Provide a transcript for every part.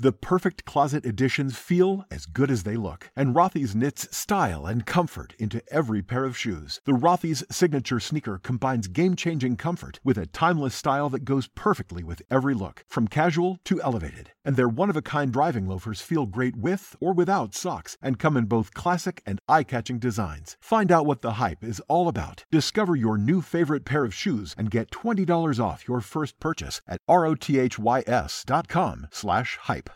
The perfect closet additions feel as good as they look, and Rothy's knits style and comfort into every pair of shoes. The Rothy's signature sneaker combines game-changing comfort with a timeless style that goes perfectly with every look, from casual to elevated. And their one-of-a-kind driving loafers feel great with or without socks and come in both classic and eye-catching designs. Find out what the hype is all about. Discover your new favorite pair of shoes and get $20 off your first purchase at rothys.com slash hype.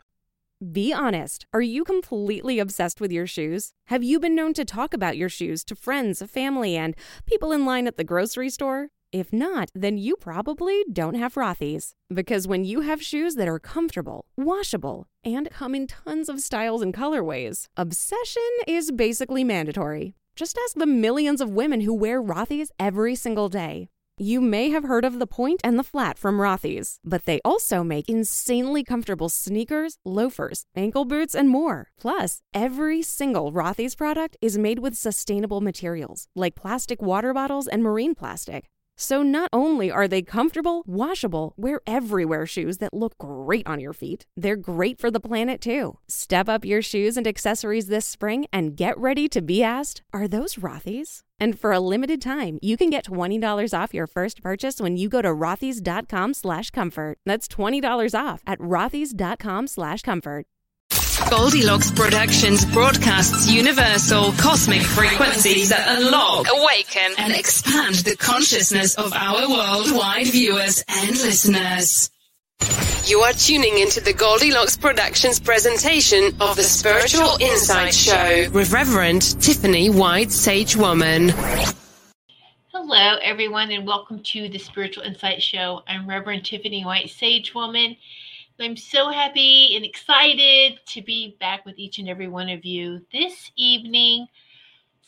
Be honest. Are you completely obsessed with your shoes? Have you been known to talk about your shoes to friends, family, and people in line at the grocery store? If not, then you probably don't have Rothy's. Because when you have shoes that are comfortable, washable, and come in tons of styles and colorways, obsession is basically mandatory. Just ask the millions of women who wear Rothy's every single day. You may have heard of the Point and the Flat from Rothy's, but they also make insanely comfortable sneakers, loafers, ankle boots, and more. Plus, every single Rothy's product is made with sustainable materials like plastic water bottles and marine plastic. So not only are they comfortable, washable, wear everywhere shoes that look great on your feet, they're great for the planet too. Step up your shoes and accessories this spring and get ready to be asked, are those Rothy's? And for a limited time, you can get $20 off your first purchase when you go to rothys.com slash comfort. That's $20 off at rothys.com slash comfort. Goldilocks Productions broadcasts universal cosmic frequencies that unlock, awaken, and expand the consciousness of our worldwide viewers and listeners. You are tuning into the Goldilocks Productions presentation of the Spiritual Insight Show with Reverend Tiffany White Sage Woman. Hello, everyone, and welcome to the Spiritual Insight Show. I'm Reverend Tiffany White Sage Woman. I'm so happy and excited to be back with each and every one of you this evening,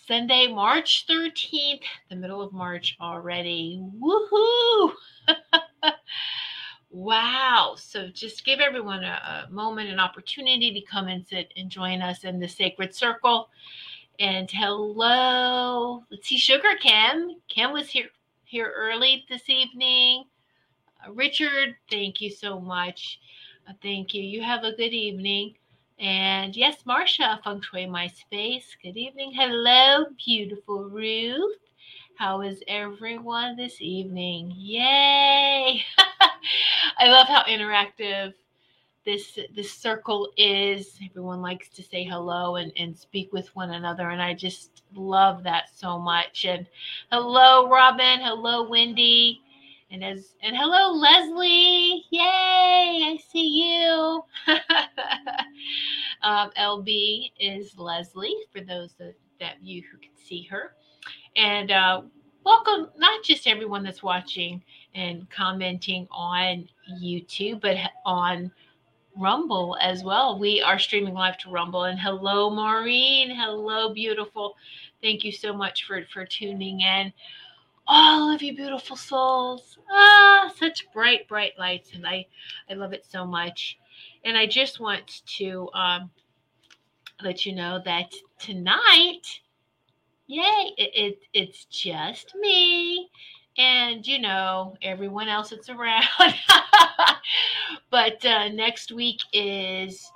Sunday, March 13th, the middle of March already. Woohoo! wow. So just give everyone a, a, moment, an opportunity to come and sit and join us in the sacred circle. And hello, let's see, Sugar Kim. Kim was here here early this evening. Uh, Richard, thank you so much. Thank you. You have a good evening. And yes, Marcia, Feng Shui My Space. Good evening. Hello, beautiful Ruth. How is everyone this evening? Yay! I love how interactive this this circle is. Everyone likes to say hello and, and speak with one another, and I just love that so much. And hello, Robin. Hello, Wendy. And as and hello, Leslie. Yay! I see you. um, LB is Leslie for those that, that you who can see her. And uh, welcome, not just everyone that's watching and commenting on YouTube, but on Rumble as well. We are streaming live to Rumble. And hello, Maureen. Hello, beautiful. Thank you so much for for tuning in all of you beautiful souls. Ah, such bright, bright lights, and I, I love it so much. And I just want to um, let you know that tonight, yay, it, it it's just me and you know everyone else that's around but uh, next week is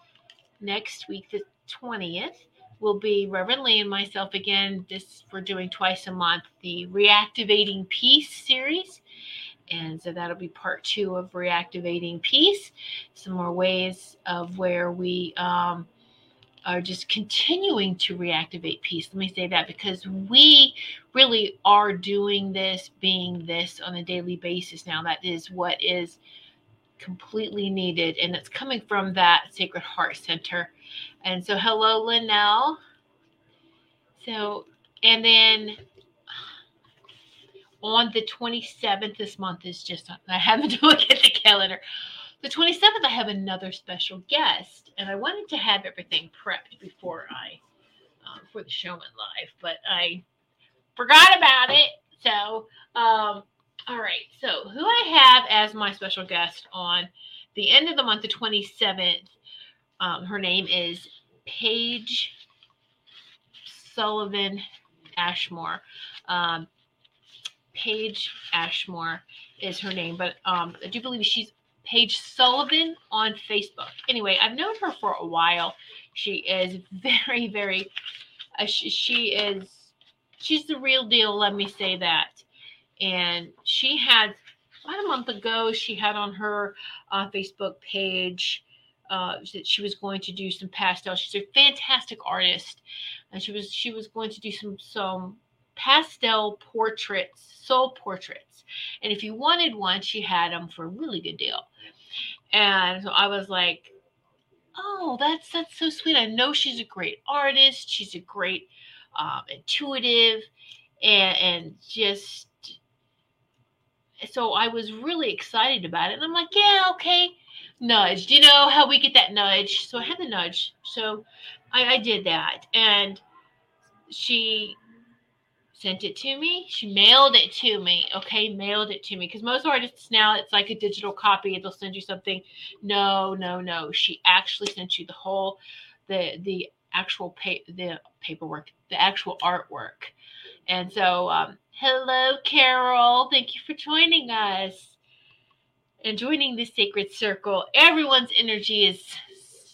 next week the 20th will be Reverend Lee and myself again. This we're doing twice a month the Reactivating Peace series. And so that'll be part two of Reactivating Peace. Some more ways of where we um, are just continuing to reactivate peace. Let me say that because we really are doing this, being this on a daily basis now. That is what is completely needed. And it's coming from that Sacred Heart Center. And so, hello, Linnell. So, and then on the 27th, this month is just, I haven't to look at the calendar. The 27th, I have another special guest, and I wanted to have everything prepped before I, um, for the show went live, but I forgot about it. So, um, all right. So, who I have as my special guest on the end of the month, the 27th, um, her name is Paige Sullivan Ashmore. Um, Paige Ashmore is her name, but um, I do believe she's Paige Sullivan on Facebook. Anyway, I've known her for a while. She is very, very, uh, she, she is, she's the real deal. Let me say that and she had about a month ago she had on her uh, facebook page uh, that she was going to do some pastel. She's a fantastic artist. And she was she was going to do some some pastel portraits soul portraits. And if you wanted one she had them for a really good deal. And so i was like oh that's that's so sweet. I know she's a great artist. She's a great um, intuitive and, and just so I was really excited about it. And I'm like, yeah, okay. Nudge. Do you know how we get that nudge? So I had the nudge. So I, I did that. And she sent it to me. She mailed it to me. Okay, mailed it to me. Because most artists now it's like a digital copy. They'll send you something. No, no, no. She actually sent you the whole, the the actual pa- the paperwork, the actual artwork. And so um, Hello, Carol. Thank you for joining us and joining the sacred circle. Everyone's energy is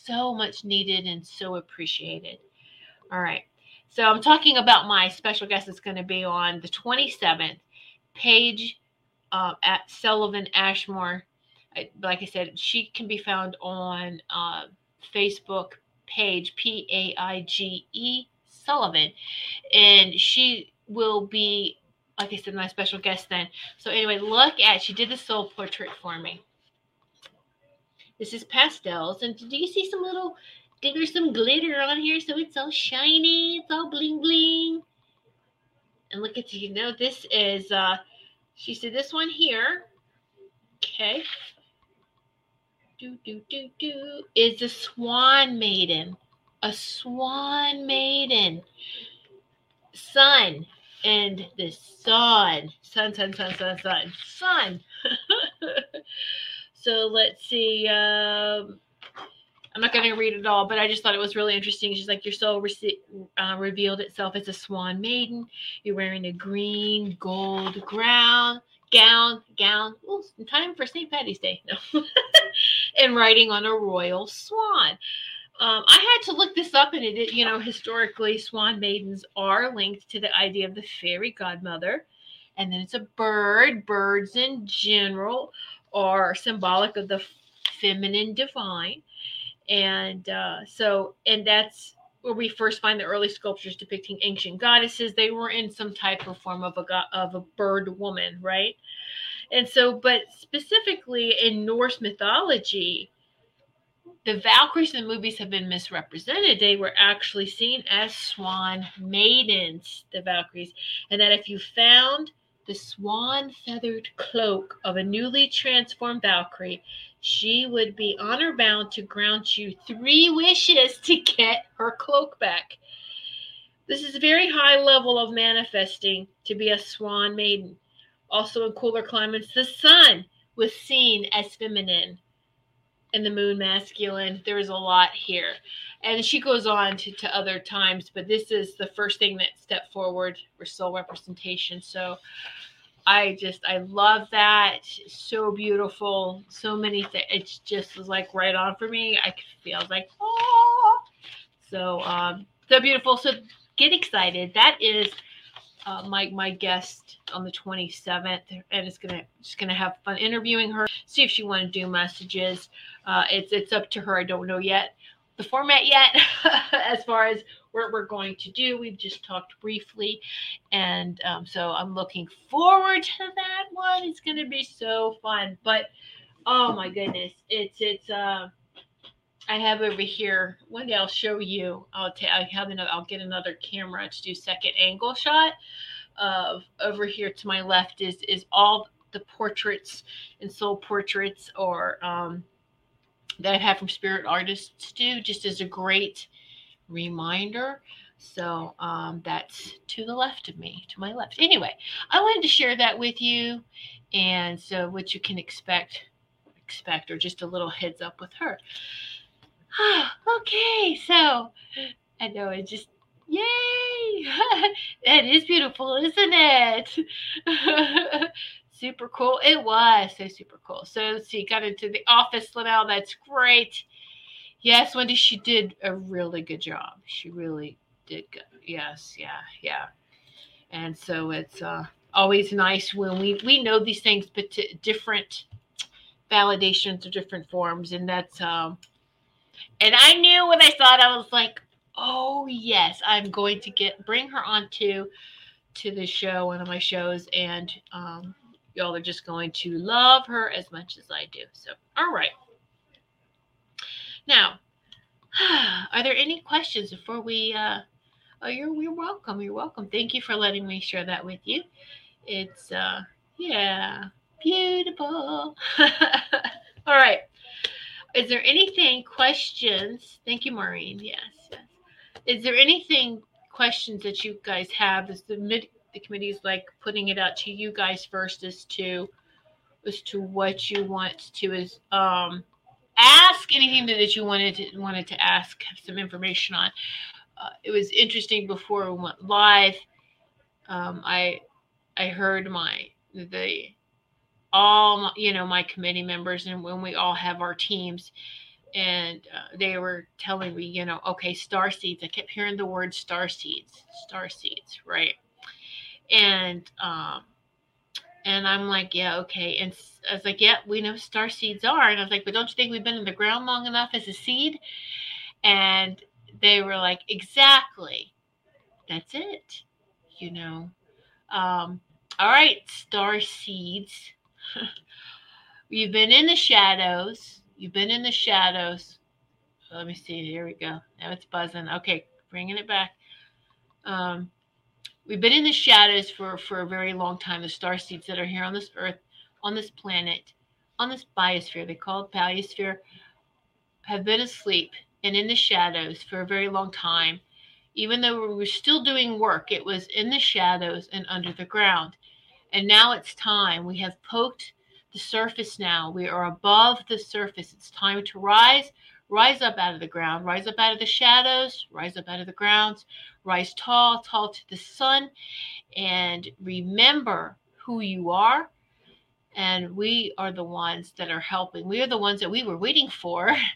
so much needed and so appreciated. All right. So I'm talking about my special guest that's going to be on the 27th, Paige uh, at Sullivan Ashmore. I, like I said, she can be found on uh, Facebook page P A I G E Sullivan, and she will be like I said, my special guest then. So anyway, look at she did the soul portrait for me. This is pastels, and do you see some little? There's some glitter on here, so it's all shiny. It's all bling bling. And look at you know this is. uh She said this one here. Okay. Do do do do is a swan maiden. A swan maiden. Sun and the sun. Sun, sun, sun, sun, sun, sun. so let's see. Um, I'm not going to read it all, but I just thought it was really interesting. She's like, Your soul rece- uh, revealed itself as a swan maiden. You're wearing a green, gold ground, gown, gown. Ooh, time for St. Patty's Day. No. and riding on a royal swan. Um, I had to look this up, and it, you know, historically, swan maidens are linked to the idea of the fairy godmother. And then it's a bird. Birds in general are symbolic of the feminine divine. And uh, so, and that's where we first find the early sculptures depicting ancient goddesses. They were in some type or form of a of a bird woman, right? And so, but specifically in Norse mythology, the Valkyries in the movies have been misrepresented. They were actually seen as swan maidens, the Valkyries, and that if you found the swan feathered cloak of a newly transformed Valkyrie, she would be honor bound to grant you three wishes to get her cloak back. This is a very high level of manifesting to be a swan maiden. Also, in cooler climates, the sun was seen as feminine and the moon masculine. There's a lot here. And she goes on to, to other times, but this is the first thing that stepped forward for soul representation. So I just I love that. So beautiful. So many things. It just was like right on for me. I could feel like oh. So um, so beautiful. So get excited. That is uh, my my guest on the 27th, and it's gonna just gonna have fun interviewing her. See if she want to do messages. Uh, it's it's up to her. I don't know yet the format yet as far as what we're going to do. We've just talked briefly, and um, so I'm looking forward to that one. It's gonna be so fun. But oh my goodness, it's it's uh I have over here. One day I'll show you. I'll take. I have another. I'll get another camera to do second angle shot. Of over here to my left is is all the portraits and soul portraits, or um, that I've had from spirit artists do, just as a great reminder. So um, that's to the left of me, to my left. Anyway, I wanted to share that with you, and so what you can expect, expect, or just a little heads up with her. okay, so I know it just yay! that is beautiful, isn't it? super cool. It was so super cool. So she got into the office now. That's great. Yes, Wendy, she did a really good job. She really did good. Yes, yeah, yeah. And so it's uh, always nice when we we know these things, but different validations or different forms, and that's um and I knew when I saw it, I was like, oh yes, I'm going to get bring her onto to the show, one of my shows, and um, y'all are just going to love her as much as I do. So, all right. Now, are there any questions before we? Uh, oh, you're you're welcome. You're welcome. Thank you for letting me share that with you. It's uh, yeah, beautiful. all right. Is there anything questions? Thank you, Maureen. Yes, yes. Is there anything questions that you guys have? Is the mid the committee is like putting it out to you guys first as to as to what you want to is um ask anything that, that you wanted to wanted to ask some information on. Uh, it was interesting before we went live um, i i heard my the all you know my committee members and when we all have our teams and uh, they were telling me you know okay star seeds. I kept hearing the word star seeds star seeds right and um and I'm like, yeah, okay. And I was like, yeah, we know star seeds are. And I was like, but don't you think we've been in the ground long enough as a seed? And they were like, exactly. That's it. You know. Um, all right, star seeds. You've been in the shadows. You've been in the shadows. Let me see. Here we go. Now it's buzzing. Okay, bringing it back. Um, We've been in the shadows for, for a very long time. The star seeds that are here on this earth, on this planet, on this biosphere, they call it biosphere, have been asleep and in the shadows for a very long time. Even though we were still doing work, it was in the shadows and under the ground. And now it's time. We have poked the surface now. We are above the surface. It's time to rise, rise up out of the ground, rise up out of the shadows, rise up out of the grounds, rise tall, tall to the sun, and remember who you are. And we are the ones that are helping. We are the ones that we were waiting for.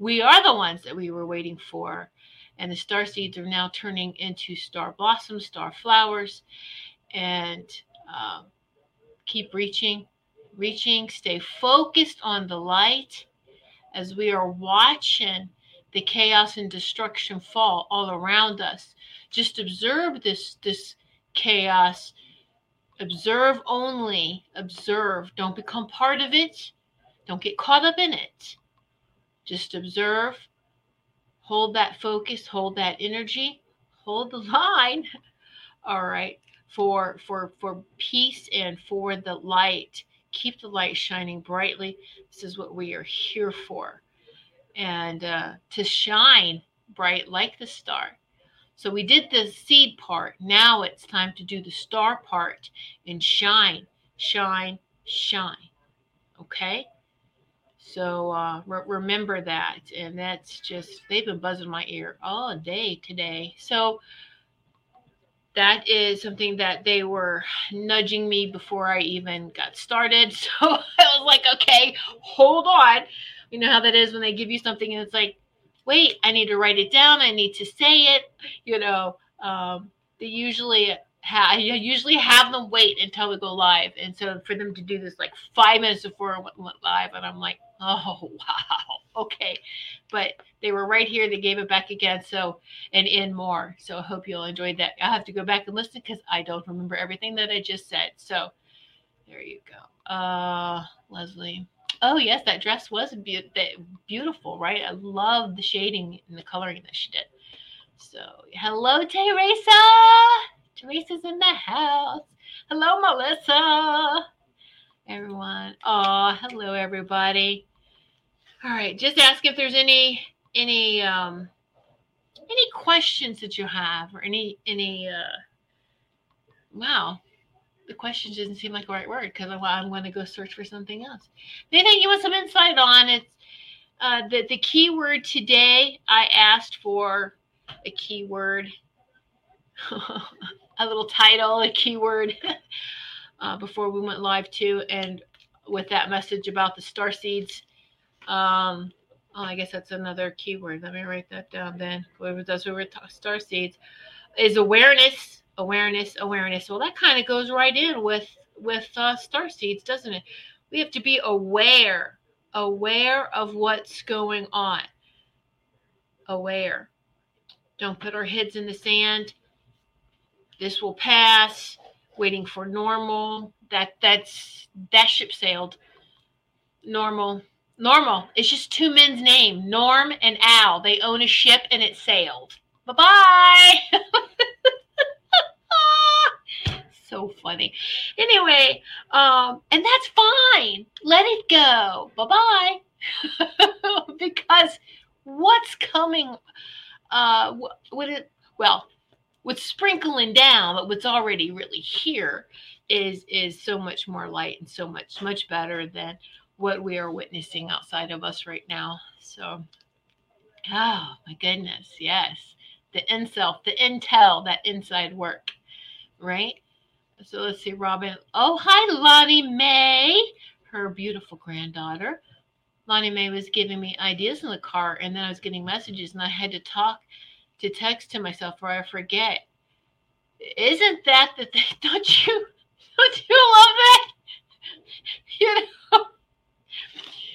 We are the ones that we were waiting for. And the star seeds are now turning into star blossoms, star flowers. And uh, keep reaching, reaching. Stay focused on the light as we are watching the chaos and destruction fall all around us. Just observe this this chaos. Observe only. Observe. Don't become part of it. Don't get caught up in it. Just observe. Hold that focus. Hold that energy. Hold the line. All right. For for for peace and for the light. Keep the light shining brightly. This is what we are here for and uh, to shine bright like the star. So we did the seed part. Now it's time to do the star part and shine, shine, shine. Okay? So uh, re- remember that. And that's just, they've been buzzing my ear all day today. So that is something that they were nudging me before I even got started. So I was like, okay, hold on. You know how that is when they give you something and it's like, wait, I need to write it down. I need to say it. You know, um, they usually I usually have them wait until we go live. And so for them to do this like five minutes before I went, live, and I'm like, oh, wow, okay. But they were right here. They gave it back again. So, and in more. So I hope you'll enjoy that. I have to go back and listen because I don't remember everything that I just said. So there you go. Uh, Leslie. Oh, yes, that dress was be- beautiful, right? I love the shading and the coloring that she did. So, hello, Teresa. Teresa's in the house. Hello, Melissa. Everyone. Oh, hello, everybody. All right, just ask if there's any any um any questions that you have or any any uh wow the question doesn't seem like the right word because I'm, I'm going to go search for something else. Anything you want some insight on? It's uh, the the keyword today. I asked for a keyword, a little title, a keyword uh, before we went live too, and with that message about the star seeds. Um, oh, I guess that's another keyword. Let me write that down. Then Whatever that's what we're talking. Star seeds is awareness awareness awareness. Well that kind of goes right in with with uh, star seeds doesn't it? We have to be aware aware of what's going on. Aware. Don't put our heads in the sand. This will pass. Waiting for normal. That that's that ship sailed. Normal. Normal. It's just two men's name norm and al. They own a ship and it sailed. Bye-bye so funny. Anyway, um, and that's fine. Let it go. Bye bye. because what's coming, uh, what it, well, what's sprinkling down, but what's already really here is is so much more light and so much much better than what we are witnessing outside of us right now. So, oh my goodness, yes, the inself, the intel, that inside work, right? So let's see, Robin. Oh, hi, Lonnie Mae, her beautiful granddaughter. Lonnie Mae was giving me ideas in the car, and then I was getting messages, and I had to talk to text to myself or I forget. Isn't that the thing? Don't you don't you love that? You know,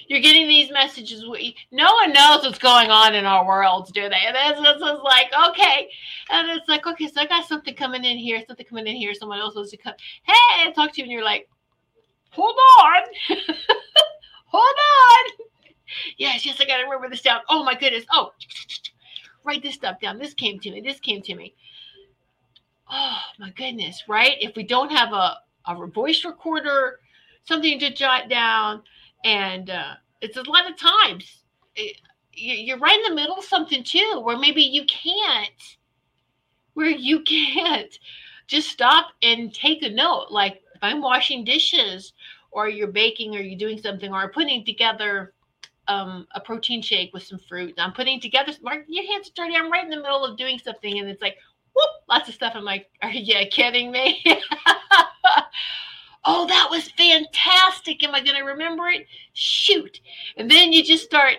you're getting these messages. We, No one knows what's going on in our worlds, do they? And it's, like, okay. And it's like, okay, so I got something coming in here, something coming in here. Someone else wants to come. Hey, talk to you, and you're like, hold on. hold on. Yes, yes, I got to remember this down. Oh, my goodness. Oh, write this stuff down. This came to me. This came to me. Oh, my goodness, right? If we don't have a, a voice recorder, something to jot down, and uh, it's a lot of times it, you're right in the middle of something too where maybe you can't where you can't just stop and take a note like if i'm washing dishes or you're baking or you're doing something or putting together um, a protein shake with some fruit i'm putting together Mark, your hands are dirty i'm right in the middle of doing something and it's like whoop lots of stuff. I'm like are you kidding me Oh, that was fantastic. Am I going to remember it? Shoot. And then you just start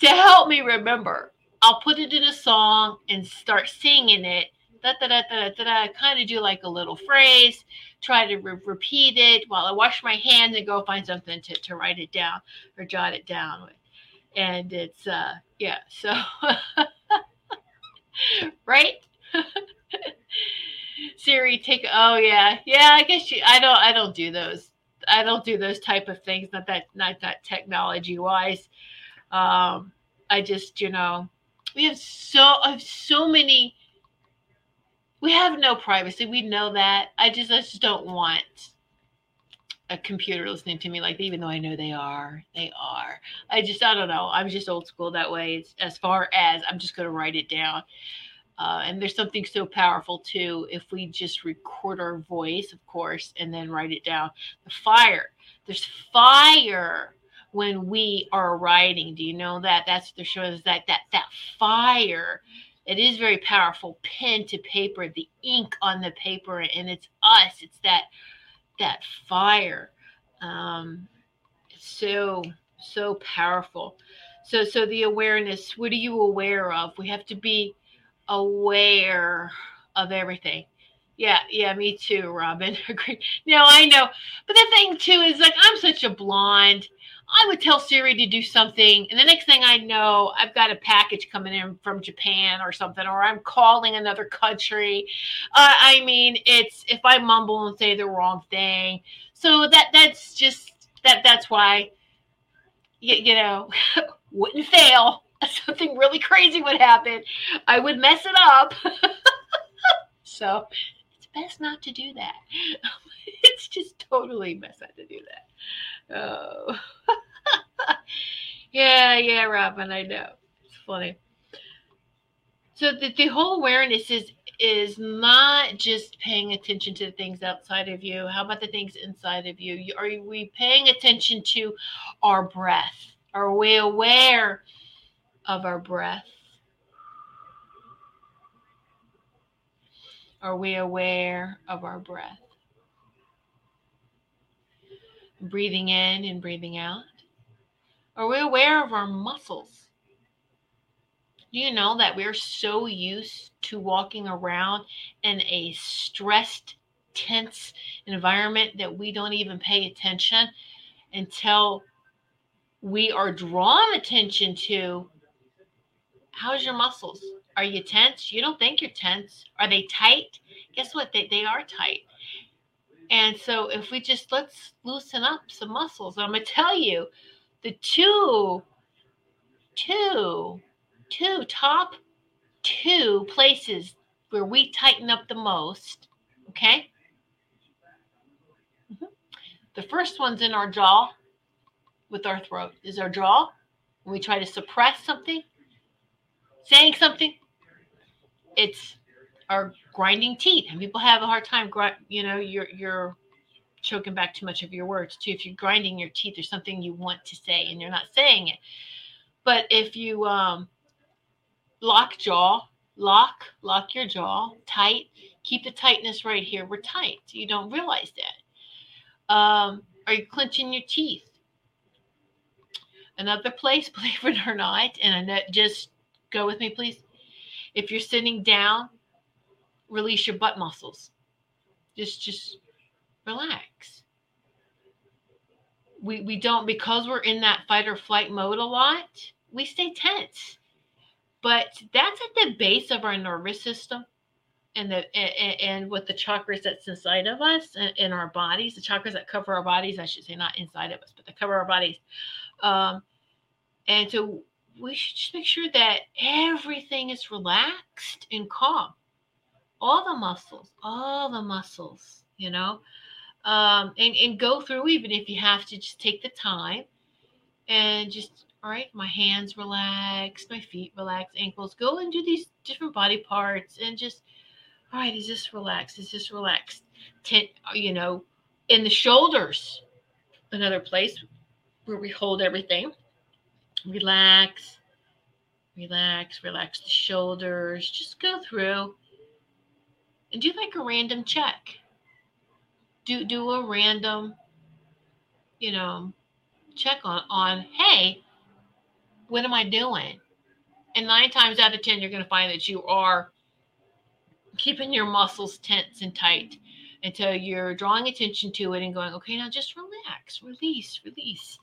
to help me remember. I'll put it in a song and start singing it. Da, da, da, da, da, da. Kind of do like a little phrase, try to re- repeat it while I wash my hands and go find something to, to write it down or jot it down. And it's, uh, yeah, so, right? Siri, take. Oh yeah, yeah. I guess you. I don't. I don't do those. I don't do those type of things. Not that. Not that technology wise. Um, I just, you know, we have so. I have so many. We have no privacy. We know that. I just. I just don't want a computer listening to me like even though I know they are, they are. I just I don't know. I'm just old school that way. It's, as far as I'm just going to write it down. Uh, and there's something so powerful too if we just record our voice, of course, and then write it down. The fire, there's fire when we are writing. Do you know that? That's what the show is that that that fire. It is very powerful. Pen to paper the ink on the paper and it's us. It's that that fire. Um it's so so powerful. So so the awareness what are you aware of? We have to be aware of everything yeah yeah me too robin agree no i know but the thing too is like i'm such a blonde I would tell Siri to do something, and the next thing I know, I've got a package coming in from Japan or something, or I'm calling another country. Uh, I mean, it's if I mumble and say the wrong thing. So that that's just that that's why you, you know wouldn't fail. Something really crazy would happen. I would mess it up. so it's best not to do that. it's just totally best not to do that. Oh. yeah, yeah, Robin, I know. It's funny. So the, the whole awareness is is not just paying attention to the things outside of you. How about the things inside of you? Are we paying attention to our breath? Are we aware of our breath? Are we aware of our breath? breathing in and breathing out? Are we aware of our muscles? Do you know that we're so used to walking around in a stressed, tense environment that we don't even pay attention until we are drawn attention to how's your muscles? Are you tense? You don't think you're tense. Are they tight? Guess what? They, they are tight. And so if we just let's loosen up some muscles, I'm gonna tell you the two, two, two top two places where we tighten up the most, okay? Mm-hmm. The first one's in our jaw with our throat. Is our jaw. When we try to suppress something, saying something, it's are grinding teeth and people have a hard time you know you're you're choking back too much of your words too. If you're grinding your teeth there's something you want to say and you're not saying it. But if you um lock jaw lock lock your jaw tight keep the tightness right here. We're tight. You don't realize that. Um are you clenching your teeth? Another place believe it or not and I know just go with me please if you're sitting down release your butt muscles. Just just relax. We we don't because we're in that fight or flight mode a lot, we stay tense. But that's at the base of our nervous system and the and, and with the chakras that's inside of us in our bodies, the chakras that cover our bodies, I should say not inside of us, but that cover our bodies. Um, and so we should just make sure that everything is relaxed and calm all the muscles, all the muscles, you know, um, and, and go through, even if you have to just take the time and just, all right, my hands relax, my feet relax, ankles, go and do these different body parts and just, all right, is this relaxed? Is this relaxed? Ten, you know, in the shoulders, another place where we hold everything. Relax, relax, relax the shoulders. Just go through and do like a random check. Do do a random, you know, check on on hey, what am I doing? And nine times out of ten, you're going to find that you are keeping your muscles tense and tight until you're drawing attention to it and going, okay, now just relax, release, release.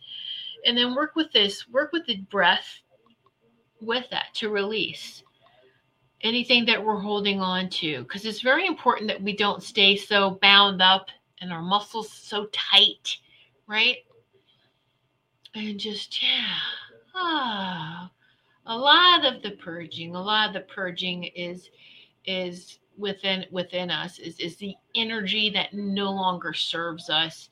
And then work with this, work with the breath with that to release anything that we're holding on to because it's very important that we don't stay so bound up and our muscles so tight, right? And just, yeah, ah, a lot of the purging, a lot of the purging is is within within us is is the energy that no longer serves us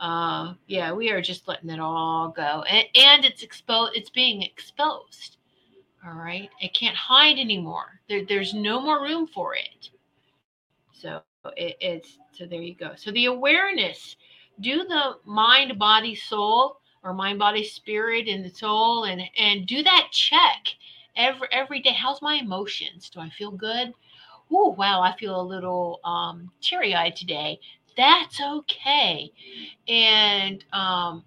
uh yeah we are just letting it all go and, and it's exposed it's being exposed all right. It can't hide anymore. There, there's no more room for it. So it, it's so there you go. So the awareness, do the mind, body, soul, or mind, body, spirit, and the soul, and and do that check every every day. How's my emotions? Do I feel good? Oh wow, I feel a little um, teary eyed today. That's okay, and um,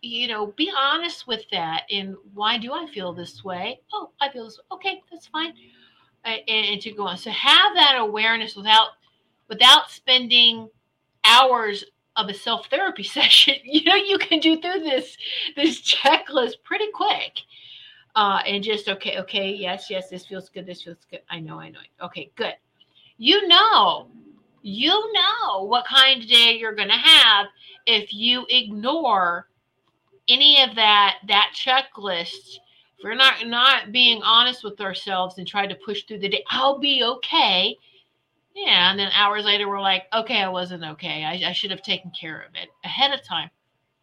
you know, be honest with that. And why do I feel this way? Oh, I feel this. Okay, that's fine. And, and to go on. So have that awareness without without spending hours of a self therapy session. You know, you can do through this this checklist pretty quick. Uh, and just okay, okay, yes, yes, this feels good, this feels good. I know, I know. Okay, good. You know, you know what kind of day you're gonna have if you ignore any of that that checklist. If we're not not being honest with ourselves and try to push through the day i'll be okay. Yeah and then hours later we're like okay i wasn't okay. I, I should have taken care of it ahead of time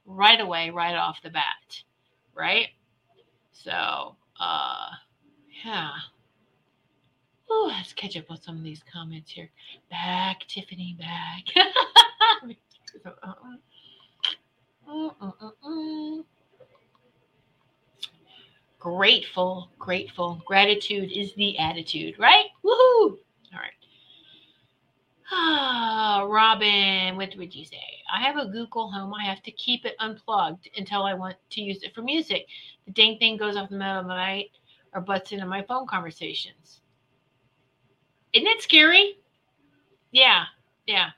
right away right off the bat. Right? So uh yeah Oh, let's catch up with some of these comments here. Back, Tiffany, back. Grateful, grateful. Gratitude is the attitude, right? Woohoo! All right. Ah, Robin, what would you say? I have a Google Home. I have to keep it unplugged until I want to use it for music. The dang thing goes off the middle of the night or butts into my phone conversations. Isn't it scary? Yeah, yeah.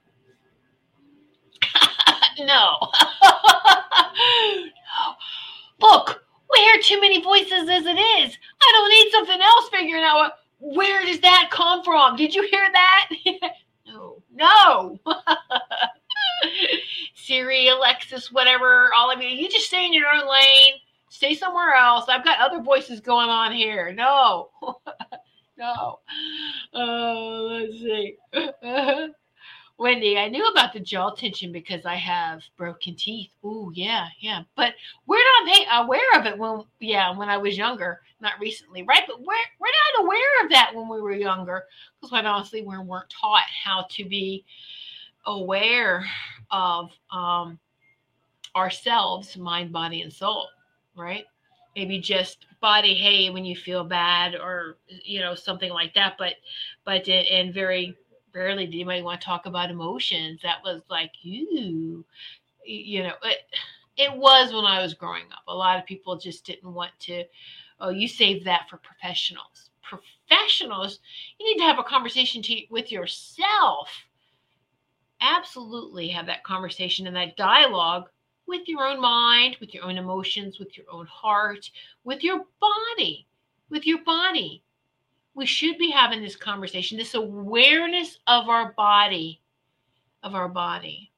no. Look, we hear too many voices as it is. I don't need something else figuring out where does that come from? Did you hear that? no, no. Siri, Alexis, whatever, all of you, you just stay in your own lane. Stay somewhere else. I've got other voices going on here. No. No. Oh, let's see. Wendy, I knew about the jaw tension because I have broken teeth. Oh, yeah, yeah. But we're not aware of it when, yeah, when I was younger, not recently, right? But we're, we're not aware of that when we were younger because, quite honestly, we weren't taught how to be aware of um, ourselves, mind, body, and soul, right? Maybe just body, hey, when you feel bad or, you know, something like that. But, but, and very, rarely do anybody want to talk about emotions. That was like, you, you know, it, it was when I was growing up. A lot of people just didn't want to, oh, you save that for professionals. Professionals, you need to have a conversation to, with yourself. Absolutely have that conversation and that dialogue with your own mind, with your own emotions, with your own heart, with your body, with your body we should be having this conversation, this awareness of our body, of our body.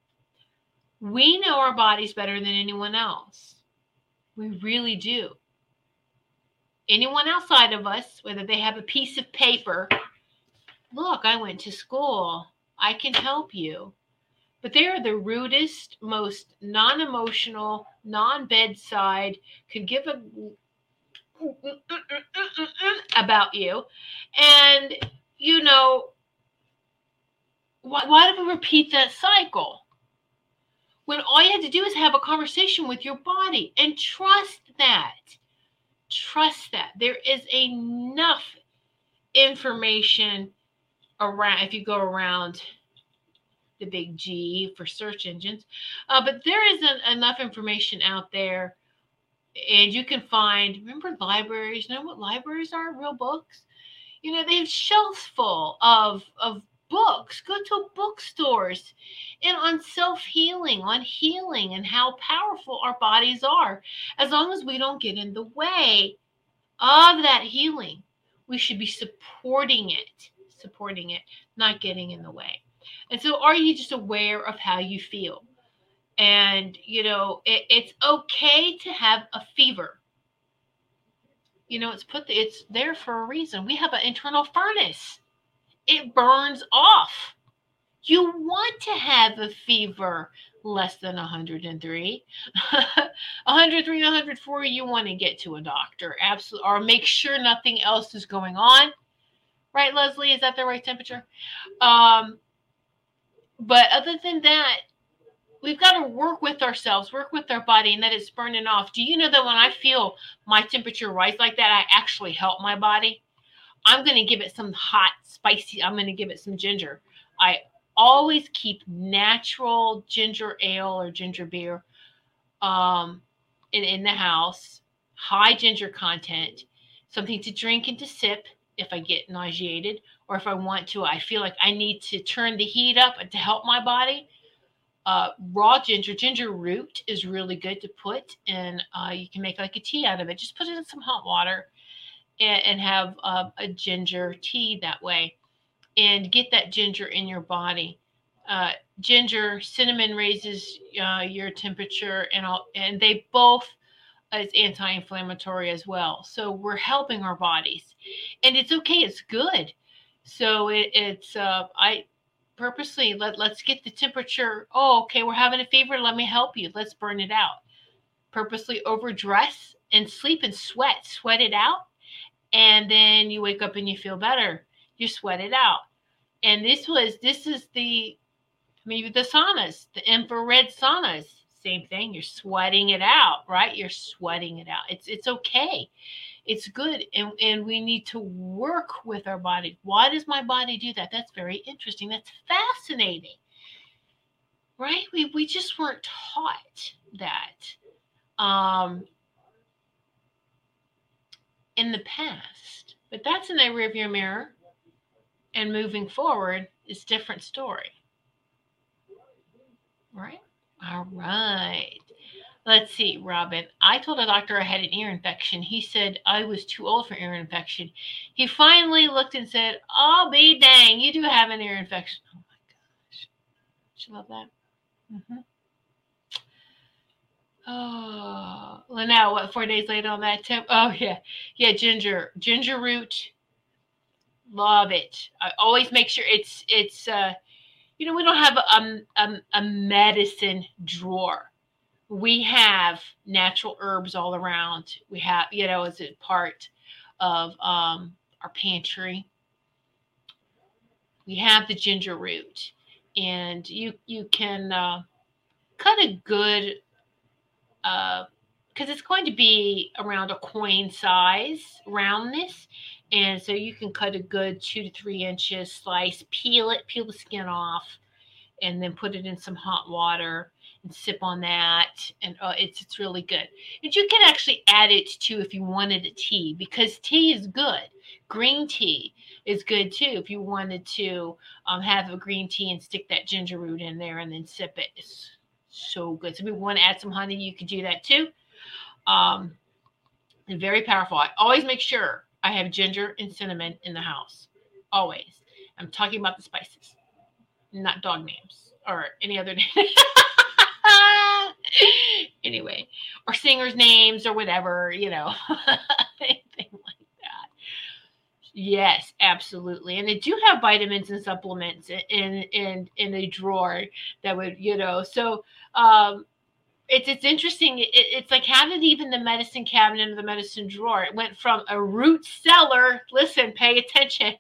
We know our bodies better than anyone else. We really do. Anyone outside of us, whether they have a piece of paper, look, I went to school, I can help you. But they are the rudest, most non emotional, non bedside, could give a about you. And, you know, why, why do we repeat that cycle? When all you have to do is have a conversation with your body and trust that. Trust that. There is enough information around, if you go around the big G for search engines, uh, but there isn't enough information out there and you can find remember libraries? You know what libraries are? Real books? You know they have shelves full of of books. Go to bookstores and on self-healing on healing and how powerful our bodies are. As long as we don't get in the way of that healing we should be supporting it supporting it not getting in the way and so are you just aware of how you feel? And you know it, it's okay to have a fever. You know it's put the, it's there for a reason. We have an internal furnace. It burns off. You want to have a fever less than 103 103 104 you want to get to a doctor. Absolutely or make sure nothing else is going on. Right leslie? Is that the right temperature? Um but other than that we've got to work with ourselves, work with our body, and that it's burning off. Do you know that when I feel my temperature rise like that, I actually help my body? I'm going to give it some hot, spicy, I'm going to give it some ginger. I always keep natural ginger ale or ginger beer um, in, in the house, high ginger content, something to drink and to sip if I get nauseated, or if I want to, I feel like I need to turn the heat up to help my body. Uh, raw ginger, ginger root is really good to put, and uh, you can make like a tea out of it. Just put it in some hot water and, and have uh, a ginger tea that way, and get that ginger in your body. Uh, ginger, cinnamon raises uh, your temperature, and all, and they both is anti-inflammatory as well. So we're helping our bodies, and it's okay. It's good. So it, it's uh, I purposely let let's get the temperature. Oh, okay, we're having a fever. Let me help you. Let's burn it out. Purposely overdress and sleep and sweat. Sweat it out, and then you wake up and you feel better. You sweat it out. And this was this is the maybe the saunas, the infrared saunas. Same thing. You're sweating it out, right? You're sweating it out. It's it's okay it's good and, and we need to work with our body. Why does my body do that? That's very interesting. That's fascinating. Right? We, we just weren't taught that um, in the past. But that's in the rearview mirror and moving forward is different story. Right? All right Let's see, Robin. I told a doctor I had an ear infection. He said I was too old for ear infection. He finally looked and said, "I'll be dang, you do have an ear infection." Oh my gosh, she love that. Mm-hmm. Oh, well, now what? Four days later on that tip. Oh yeah, yeah. Ginger, ginger root. Love it. I always make sure it's it's. uh You know, we don't have a a, a medicine drawer we have natural herbs all around. We have, you know, as a part of um, our pantry. We have the ginger root, and you you can uh, cut a good because uh, it's going to be around a coin size roundness, and so you can cut a good two to three inches slice, peel it, peel the skin off, and then put it in some hot water and sip on that and uh, it's it's really good. And you can actually add it to if you wanted a tea because tea is good. Green tea is good too if you wanted to um, have a green tea and stick that ginger root in there and then sip it. It's so good. So if you want to add some honey you could do that too. Um, very powerful. I always make sure i have ginger and cinnamon in the house. Always. I'm talking about the spices not dog names or any other name anyway, or singers' names or whatever, you know, anything like that. Yes, absolutely. And they do have vitamins and supplements in in in a drawer that would, you know, so um it's it's interesting. It, it's like how did even the medicine cabinet or the medicine drawer? It went from a root cellar. Listen, pay attention.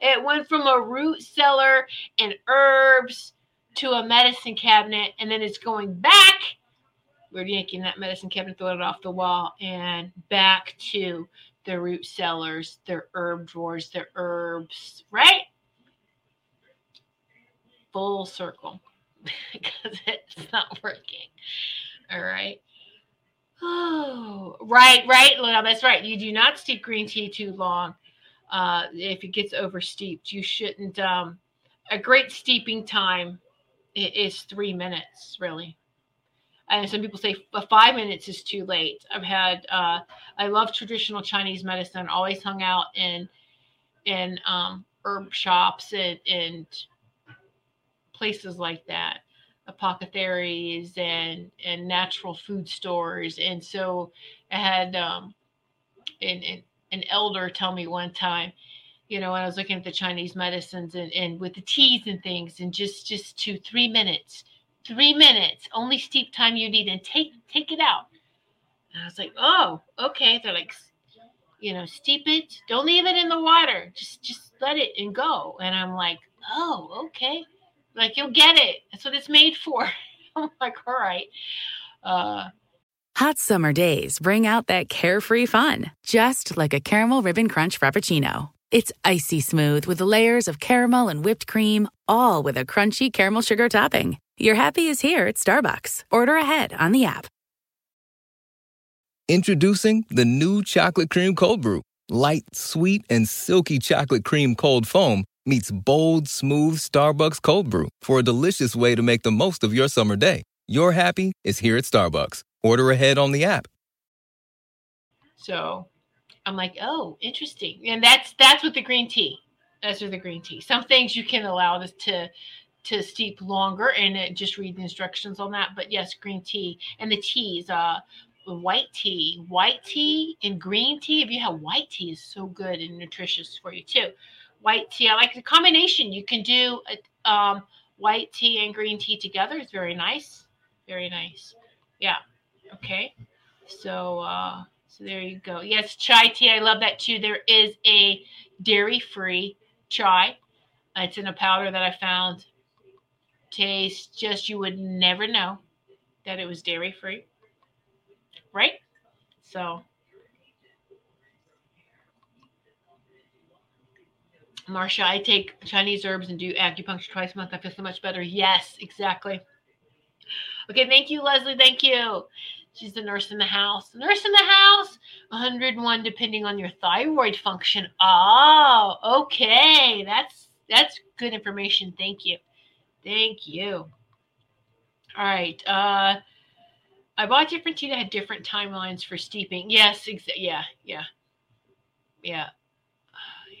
It went from a root cellar and herbs to a medicine cabinet, and then it's going back. We're yanking that medicine cabinet, throwing it off the wall, and back to the root cellars, their herb drawers, their herbs, right? Full circle because it's not working. All right. Oh, right, right. Well, that's right. You do not steep green tea too long. Uh, if it gets over steeped, you shouldn't. Um, a great steeping time is three minutes really and some people say five minutes is too late. I've had uh, i love traditional chinese medicine. Always hung out in in um, herb shops and, and places like that. Apothecaries and and natural food stores. And so i had um an, an elder tell me one time you know, when I was looking at the Chinese medicines and, and with the teas and things, and just just two three minutes, three minutes, only steep time you need, and take take it out. And I was like, oh, okay. They're like, you know, steep it, don't leave it in the water, just just let it and go. And I'm like, oh, okay, like you'll get it. That's what it's made for. I'm like, all right. Uh, Hot summer days bring out that carefree fun, just like a caramel ribbon crunch frappuccino. It's icy smooth with layers of caramel and whipped cream, all with a crunchy caramel sugar topping. Your happy is here at Starbucks. Order ahead on the app. Introducing the new chocolate cream cold brew. Light, sweet, and silky chocolate cream cold foam meets bold, smooth Starbucks cold brew for a delicious way to make the most of your summer day. Your happy is here at Starbucks. Order ahead on the app. So I'm like, oh, interesting. And that's that's with the green tea. That's with the green tea. Some things you can allow this to to steep longer and it, just read the instructions on that. But yes, green tea and the teas, uh white tea, white tea and green tea. If you have white tea is so good and nutritious for you too. White tea, I like the combination. You can do a, um, white tea and green tea together. It's very nice. Very nice. Yeah. Okay. So uh so there you go. Yes, chai tea. I love that too. There is a dairy free chai. It's in a powder that I found. Tastes just, you would never know that it was dairy free. Right? So, Marcia, I take Chinese herbs and do acupuncture twice a month. I feel so much better. Yes, exactly. Okay, thank you, Leslie. Thank you. She's the nurse in the house. Nurse in the house, 101 depending on your thyroid function. Oh, okay. That's that's good information. Thank you. Thank you. All right. Uh I bought different tea that had different timelines for steeping. Yes, exa- yeah, yeah. Yeah.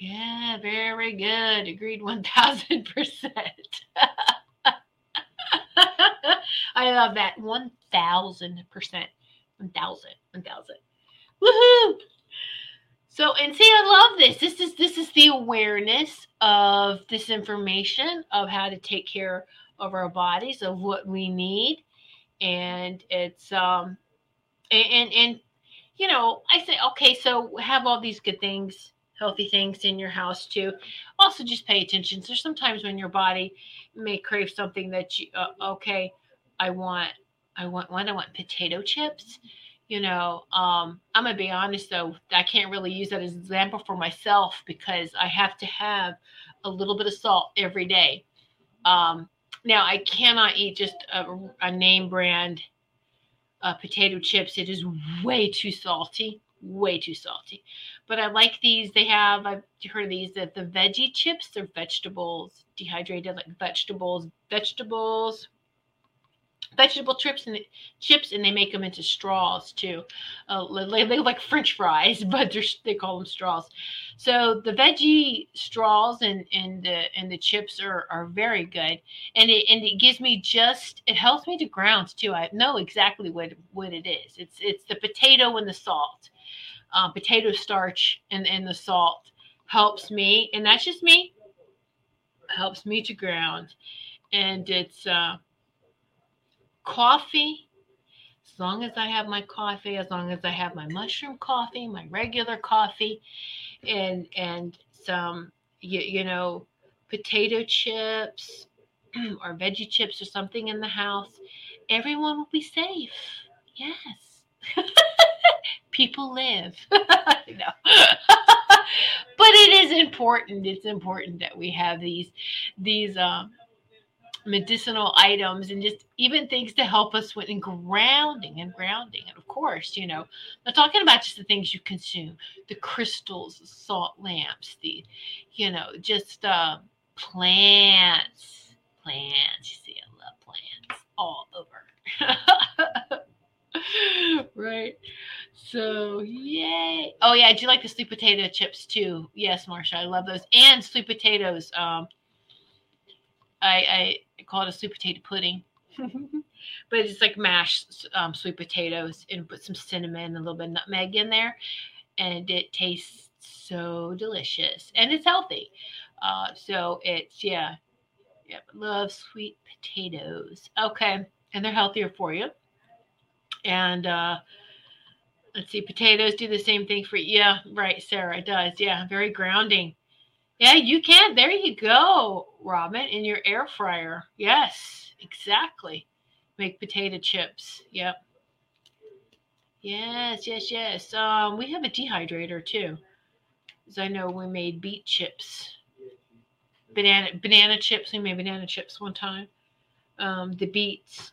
Yeah, very good. Agreed 1000%. I love that. 1000%. 1000. 1000. 1000. Woohoo! So, and see, I love this. This is this is the awareness of this information of how to take care of our bodies, of what we need, and it's um, and and, and you know, I say, okay, so have all these good things, healthy things in your house too. Also, just pay attention. So sometimes when your body may crave something that you, uh, okay, I want, I want one, I want potato chips. You know, um, I'm gonna be honest though, I can't really use that as an example for myself because I have to have a little bit of salt every day. Um, now I cannot eat just a, a name brand uh, potato chips. It is way too salty, way too salty. But I like these. They have I've heard of these that the veggie chips. They're vegetables, dehydrated like vegetables, vegetables, vegetable chips and chips, and they make them into straws too. Uh, they, look like French fries, but they call them straws. So the veggie straws and and the and the chips are are very good, and it and it gives me just it helps me to ground too. I know exactly what what it is. It's it's the potato and the salt, uh, potato starch and and the salt helps me, and that's just me. Helps me to ground, and it's. uh coffee as long as I have my coffee, as long as I have my mushroom coffee, my regular coffee, and and some you, you know potato chips or veggie chips or something in the house, everyone will be safe. Yes. People live. no. but it is important. It's important that we have these these um medicinal items and just even things to help us with grounding and grounding. And of course, you know, I'm talking about just the things you consume, the crystals, the salt lamps, the, you know, just uh, plants, plants. You see, I love plants all over. right. So yay. Oh yeah, I do like the sweet potato chips too. Yes, Marsha, I love those. And sweet potatoes. Um I, I call it a sweet potato pudding. but it's like mashed um, sweet potatoes and put some cinnamon and a little bit of nutmeg in there. And it tastes so delicious and it's healthy. Uh, so it's, yeah, yeah, love sweet potatoes. Okay. And they're healthier for you. And uh, let's see, potatoes do the same thing for you. Yeah, right, Sarah, it does. Yeah, very grounding. Yeah, you can. There you go, Robin, in your air fryer. Yes, exactly. make potato chips. Yep. Yes, yes, yes. Um, we have a dehydrator too. As I know, we made beet chips, banana banana chips. We made banana chips one time. Um, the beets,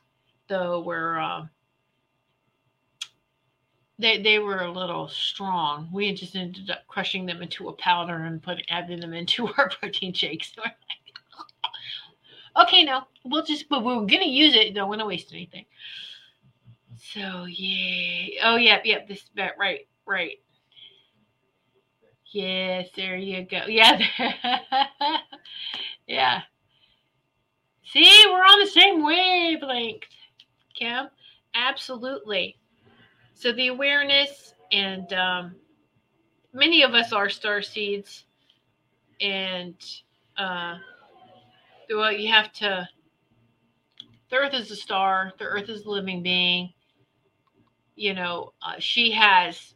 though, were uh, they they were a little strong. We just ended up crushing them into a powder and putting adding them into our protein shakes. okay, no, we'll just but we're gonna use it. Don't want to waste anything. So yeah. Oh yeah, yeah. This bet right, right. Yes, there you go. Yeah, yeah. See, we're on the same wavelength, Kim. Absolutely. So the awareness, and um, many of us are star seeds, and uh, well, you have to. The Earth is a star. The Earth is a living being. You know, uh, she has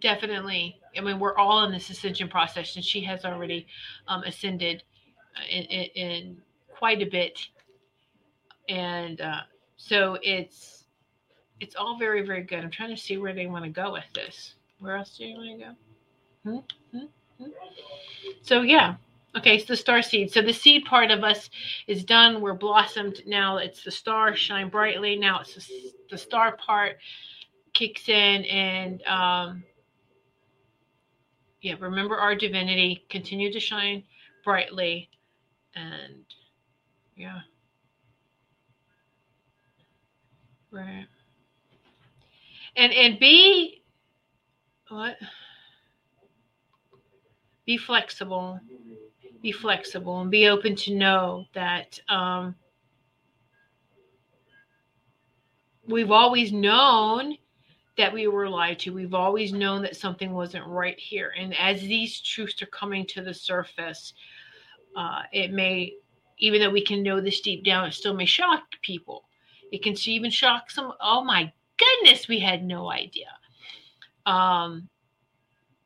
definitely. I mean, we're all in this ascension process, and she has already um, ascended uh, in, in, in, quite a bit, and uh, so it's it's all very very good. I'm trying to see where they want to go with this. Where else do you want to go? Hmm? Hmm? Hmm? So yeah. Okay, so the star seed. So the seed part of us is done. We're blossomed now. It's the star shine brightly. Now it's the, star part kicks in and um, yeah, remember our divinity, continue to shine brightly, and yeah. Right. And and be what? Be flexible. Be flexible and be open to know that um, we've always known that we were lied to. We've always known that something wasn't right here. And as these truths are coming to the surface, uh, it may, even though we can know this deep down, it still may shock people. It can even shock some, oh my goodness, we had no idea. Um,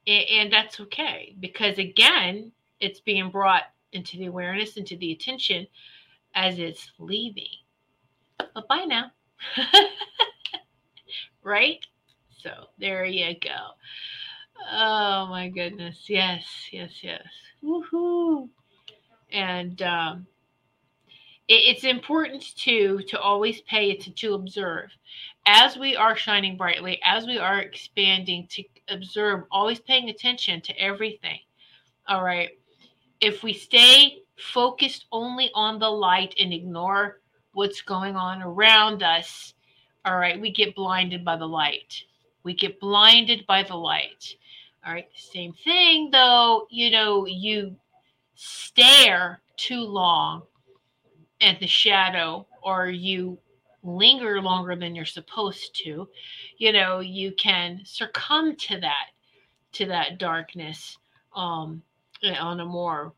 and, and that's okay because, again, it's being brought into the awareness, into the attention as it's leaving. But bye now. right? So there you go. Oh my goodness. Yes, yes, yes. Woohoo. And um, it, it's important to to always pay to to observe as we are shining brightly, as we are expanding to observe, always paying attention to everything. All right. If we stay focused only on the light and ignore what's going on around us, all right, we get blinded by the light. We get blinded by the light. All right, same thing though, you know, you stare too long at the shadow or you linger longer than you're supposed to, you know, you can succumb to that to that darkness um on a more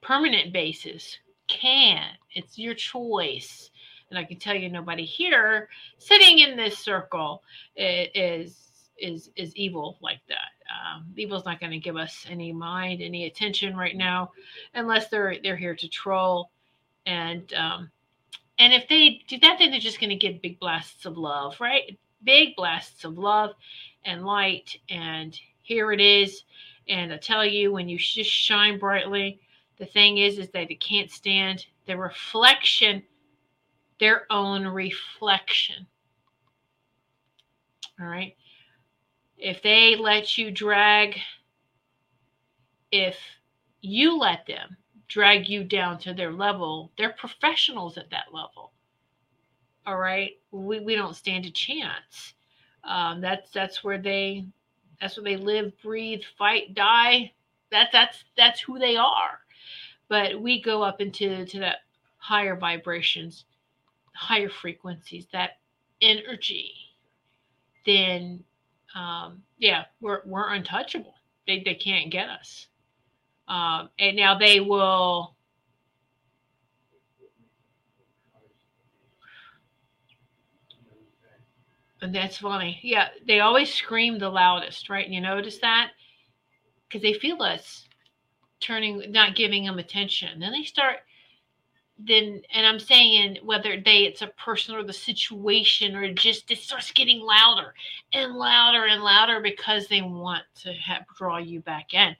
permanent basis. Can. It's your choice and I can tell you nobody here sitting in this circle is is is evil like that. Um, evil's not going to give us any mind, any attention right now, unless they're they're here to troll. And um, and if they do that, then they're just going to get big blasts of love, right? Big blasts of love and light. And here it is. And I tell you, when you just shine brightly, the thing is, is that it can't stand the reflection their own reflection. All right. If they let you drag, if you let them drag you down to their level, they're professionals at that level. All right. We, we don't stand a chance. Um, that's that's where they that's where they live, breathe, fight, die. That that's that's who they are. But we go up into to that higher vibrations higher frequencies, that energy, then um, yeah, we're we're untouchable. They they can't get us. Um, and now they will. And that's funny. Yeah, they always scream the loudest, right? And You notice that? Because they feel us turning, not giving them attention. Then they start then and i'm saying whether they it's a person or the situation or just it starts getting louder and louder and louder because they want to have, draw you back in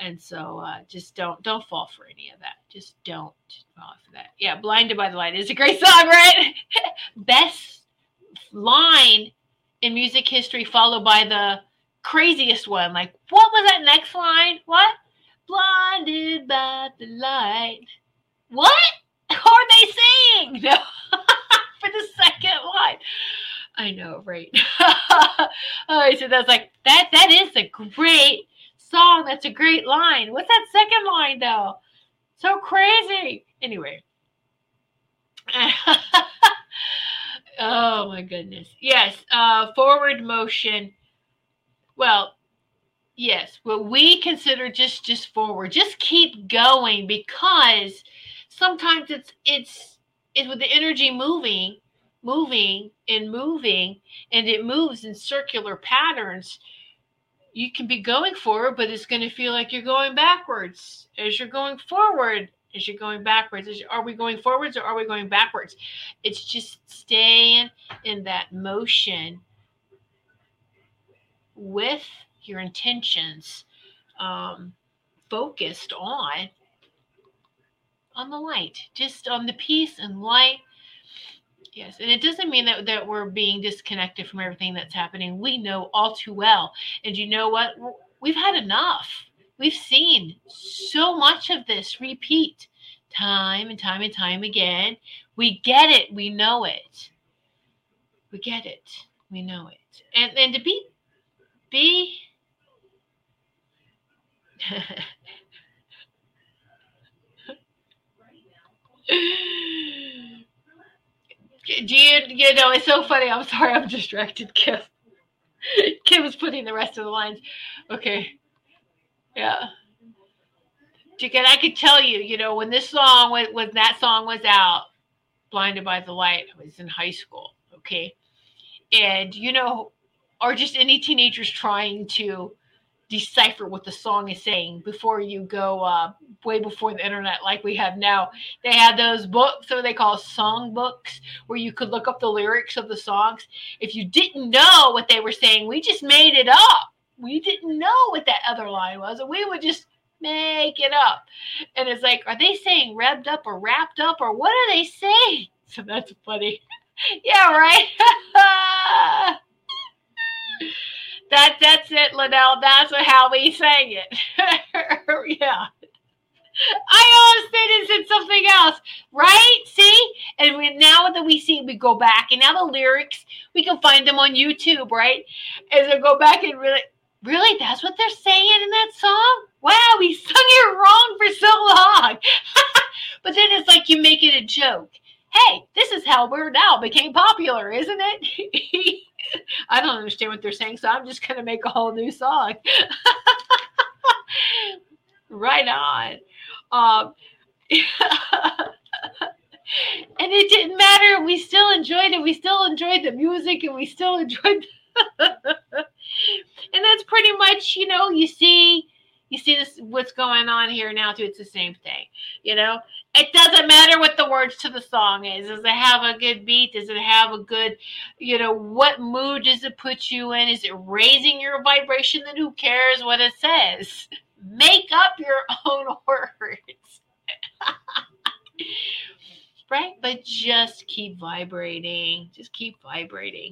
and so uh, just don't don't fall for any of that just don't fall for that yeah blinded by the light is a great song right best line in music history followed by the craziest one like what was that next line what blinded by the light what are they saying? No, for the second line. I know, right? All right, so that's like that. That is a great song. That's a great line. What's that second line though? So crazy. Anyway. oh my goodness. Yes. Uh, forward motion. Well, yes. What we consider just just forward. Just keep going because sometimes it's it's it's with the energy moving moving and moving and it moves in circular patterns you can be going forward but it's going to feel like you're going backwards as you're going forward as you're going backwards you, are we going forwards or are we going backwards it's just staying in that motion with your intentions um, focused on on the light, just on the peace and light. Yes, and it doesn't mean that, that we're being disconnected from everything that's happening. We know all too well. And you know what? We've had enough. We've seen so much of this repeat time and time and time again. We get it. We know it. We get it. We know it. And and to be be Do you, you know, it's so funny. I'm sorry, I'm distracted, Kim. Kim is putting the rest of the lines. Okay. Yeah. Chicken, I could tell you, you know, when this song, when, when that song was out, Blinded by the Light, I was in high school. Okay. And, you know, or just any teenagers trying to decipher what the song is saying before you go uh, way before the internet like we have now. They had those books, what they call song books, where you could look up the lyrics of the songs. If you didn't know what they were saying, we just made it up. We didn't know what that other line was, and we would just make it up. And it's like, are they saying revved up or wrapped up or what are they saying? So that's funny. yeah, right. That that's it, Liddell. That's how we sang it. yeah. I almost said it said something else, right? See, and we, now that we see, we go back, and now the lyrics we can find them on YouTube, right? As I go back and really, really, that's what they're saying in that song. Wow, we sung it wrong for so long. but then it's like you make it a joke. Hey, this is how Weird Al became popular, isn't it? I don't understand what they're saying, so I'm just going to make a whole new song. right on. Um, and it didn't matter. We still enjoyed it. We still enjoyed the music, and we still enjoyed. and that's pretty much, you know, you see, you see this what's going on here now too. It's the same thing, you know it doesn't matter what the words to the song is. Does it have a good beat? Does it have a good, you know, what mood does it put you in? Is it raising your vibration? Then who cares what it says? Make up your own words. right? But just keep vibrating. Just keep vibrating.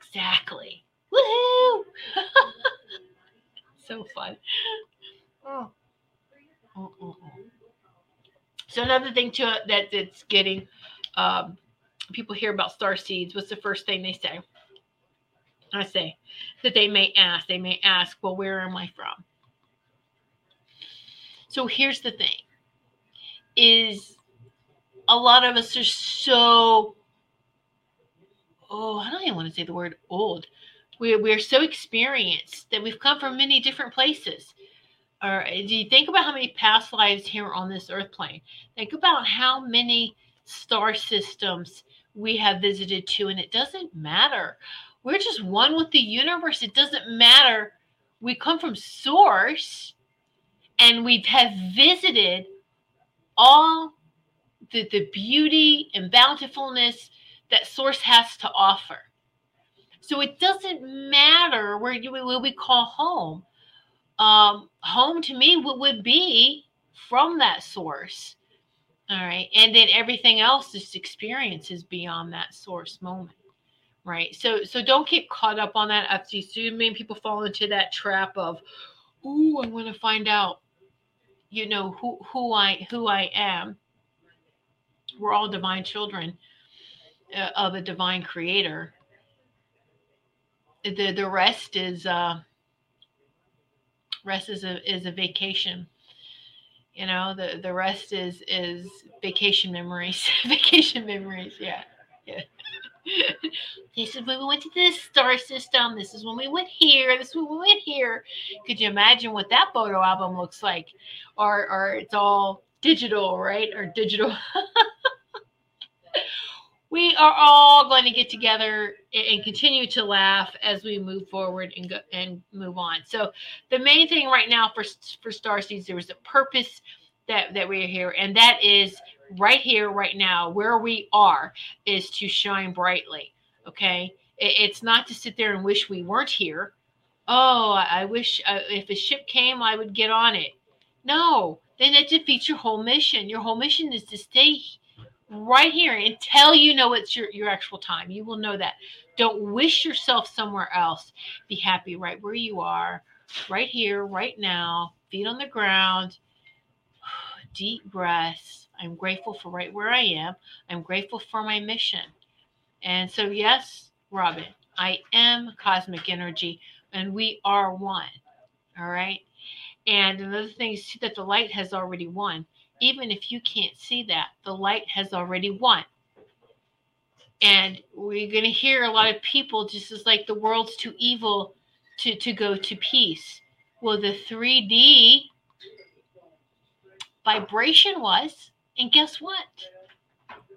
Exactly. Woohoo! so fun. Oh. Oh, oh, oh. So another thing too that it's getting um, people hear about star seeds. What's the first thing they say? I say that they may ask. They may ask, "Well, where am I from?" So here's the thing: is a lot of us are so oh, I don't even want to say the word old. We we're so experienced that we've come from many different places or uh, do you think about how many past lives here on this earth plane? Think about how many star systems we have visited to, and it doesn't matter. We're just one with the universe. It doesn't matter. We come from source and we have visited all the, the beauty and bountifulness that source has to offer. So it doesn't matter where you what we call home. Um, home to me would, would be from that source. All right. And then everything else this experience is experiences beyond that source moment. Right. So so don't get caught up on that. I've seen many people fall into that trap of, ooh, I want to find out, you know, who who I who I am. We're all divine children uh, of a divine creator. The the rest is uh rest is a is a vacation. You know the the rest is is vacation memories vacation memories yeah yeah. This is when we went to this star system. This is when we went here. This is when we went here. Could you imagine what that photo album looks like? Or or it's all digital right? Or digital we are all going to get together and continue to laugh as we move forward and go and move on. So the main thing right now for for Star Seeds, there is a purpose that that we're here, and that is right here, right now, where we are, is to shine brightly. Okay, it's not to sit there and wish we weren't here. Oh, I wish uh, if a ship came, I would get on it. No, then that defeats your whole mission. Your whole mission is to stay right here until you know it's your, your actual time. You will know that. Don't wish yourself somewhere else. Be happy right where you are, right here, right now, feet on the ground, deep breaths. I'm grateful for right where I am. I'm grateful for my mission. And so, yes, Robin, I am cosmic energy and we are one. All right. And another thing is that the light has already won even if you can't see that, the light has already won. And we're going to hear a lot of people just as like the world's too evil to, to go to peace. Well, the 3D vibration was, and guess what?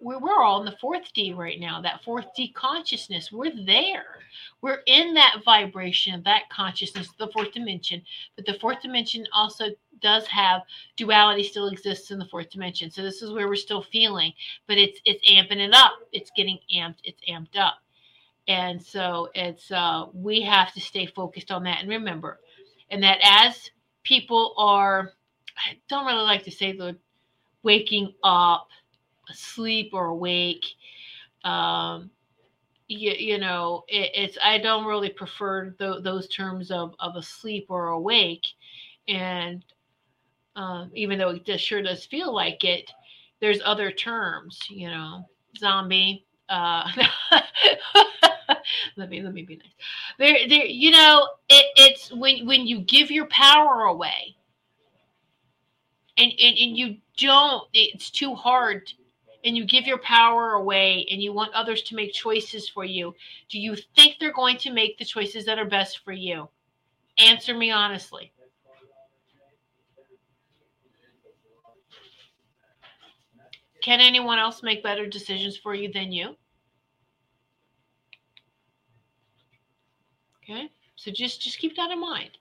We're, we're all in the fourth D right now, that fourth D consciousness. We're there. We're in that vibration, that consciousness, the fourth dimension. But the fourth dimension also does have duality still exists in the fourth dimension. So this is where we're still feeling, but it's it's amping it up. It's getting amped, it's amped up. And so it's uh we have to stay focused on that and remember. And that as people are I don't really like to say the waking up asleep or awake. Um, you, you know, it, it's I don't really prefer th- those terms of of asleep or awake, and um, even though it just sure does feel like it, there's other terms. You know, zombie. Uh, let me let me be nice. There, there. You know, it, it's when when you give your power away, and, and and you don't. It's too hard and you give your power away and you want others to make choices for you, do you think they're going to make the choices that are best for you? Answer me honestly. Can anyone else make better decisions for you than you? Okay. So just just keep that in mind.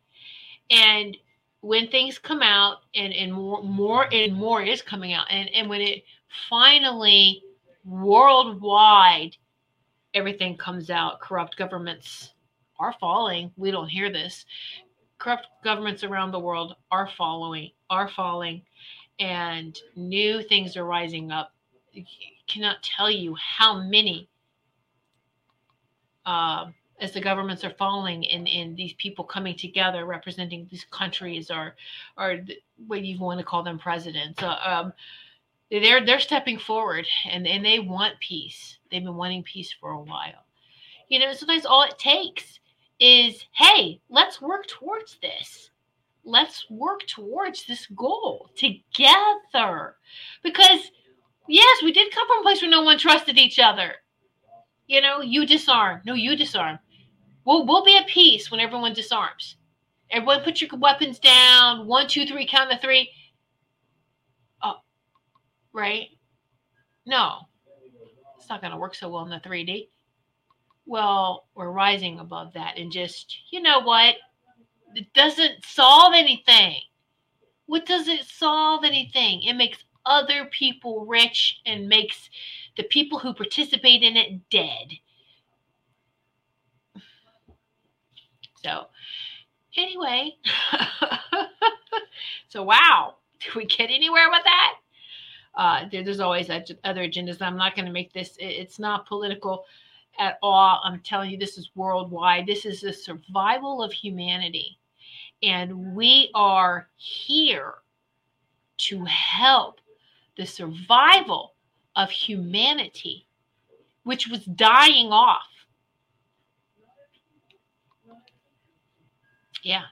And when things come out and and more more and more is coming out and and when it finally worldwide everything comes out. Corrupt governments are falling. We don't hear this. Corrupt governments around the world are following are falling and new things are rising up. I cannot tell you how many uh, as the governments are falling and, and these people coming together representing these countries or or what you want to call them presidents. Uh, um, they're they're stepping forward and, and they want peace. They've been wanting peace for a while. You know, sometimes all it takes is, hey, let's work towards this. Let's work towards this goal together. Because yes, we did come from a place where no one trusted each other. You know, you disarm. No, you disarm. We'll we'll be at peace when everyone disarms. Everyone put your weapons down. One, two, three, count to three right? No, it's not going to work so well in the 3D. Well, we're rising above that and just, you know what? It doesn't solve anything. What does it solve anything? It makes other people rich and makes the people who participate in it dead. So, anyway, so wow, did we get anywhere with that? Uh, there's always other agendas. I'm not going to make this, it's not political at all. I'm telling you, this is worldwide. This is the survival of humanity. And we are here to help the survival of humanity, which was dying off. Yeah.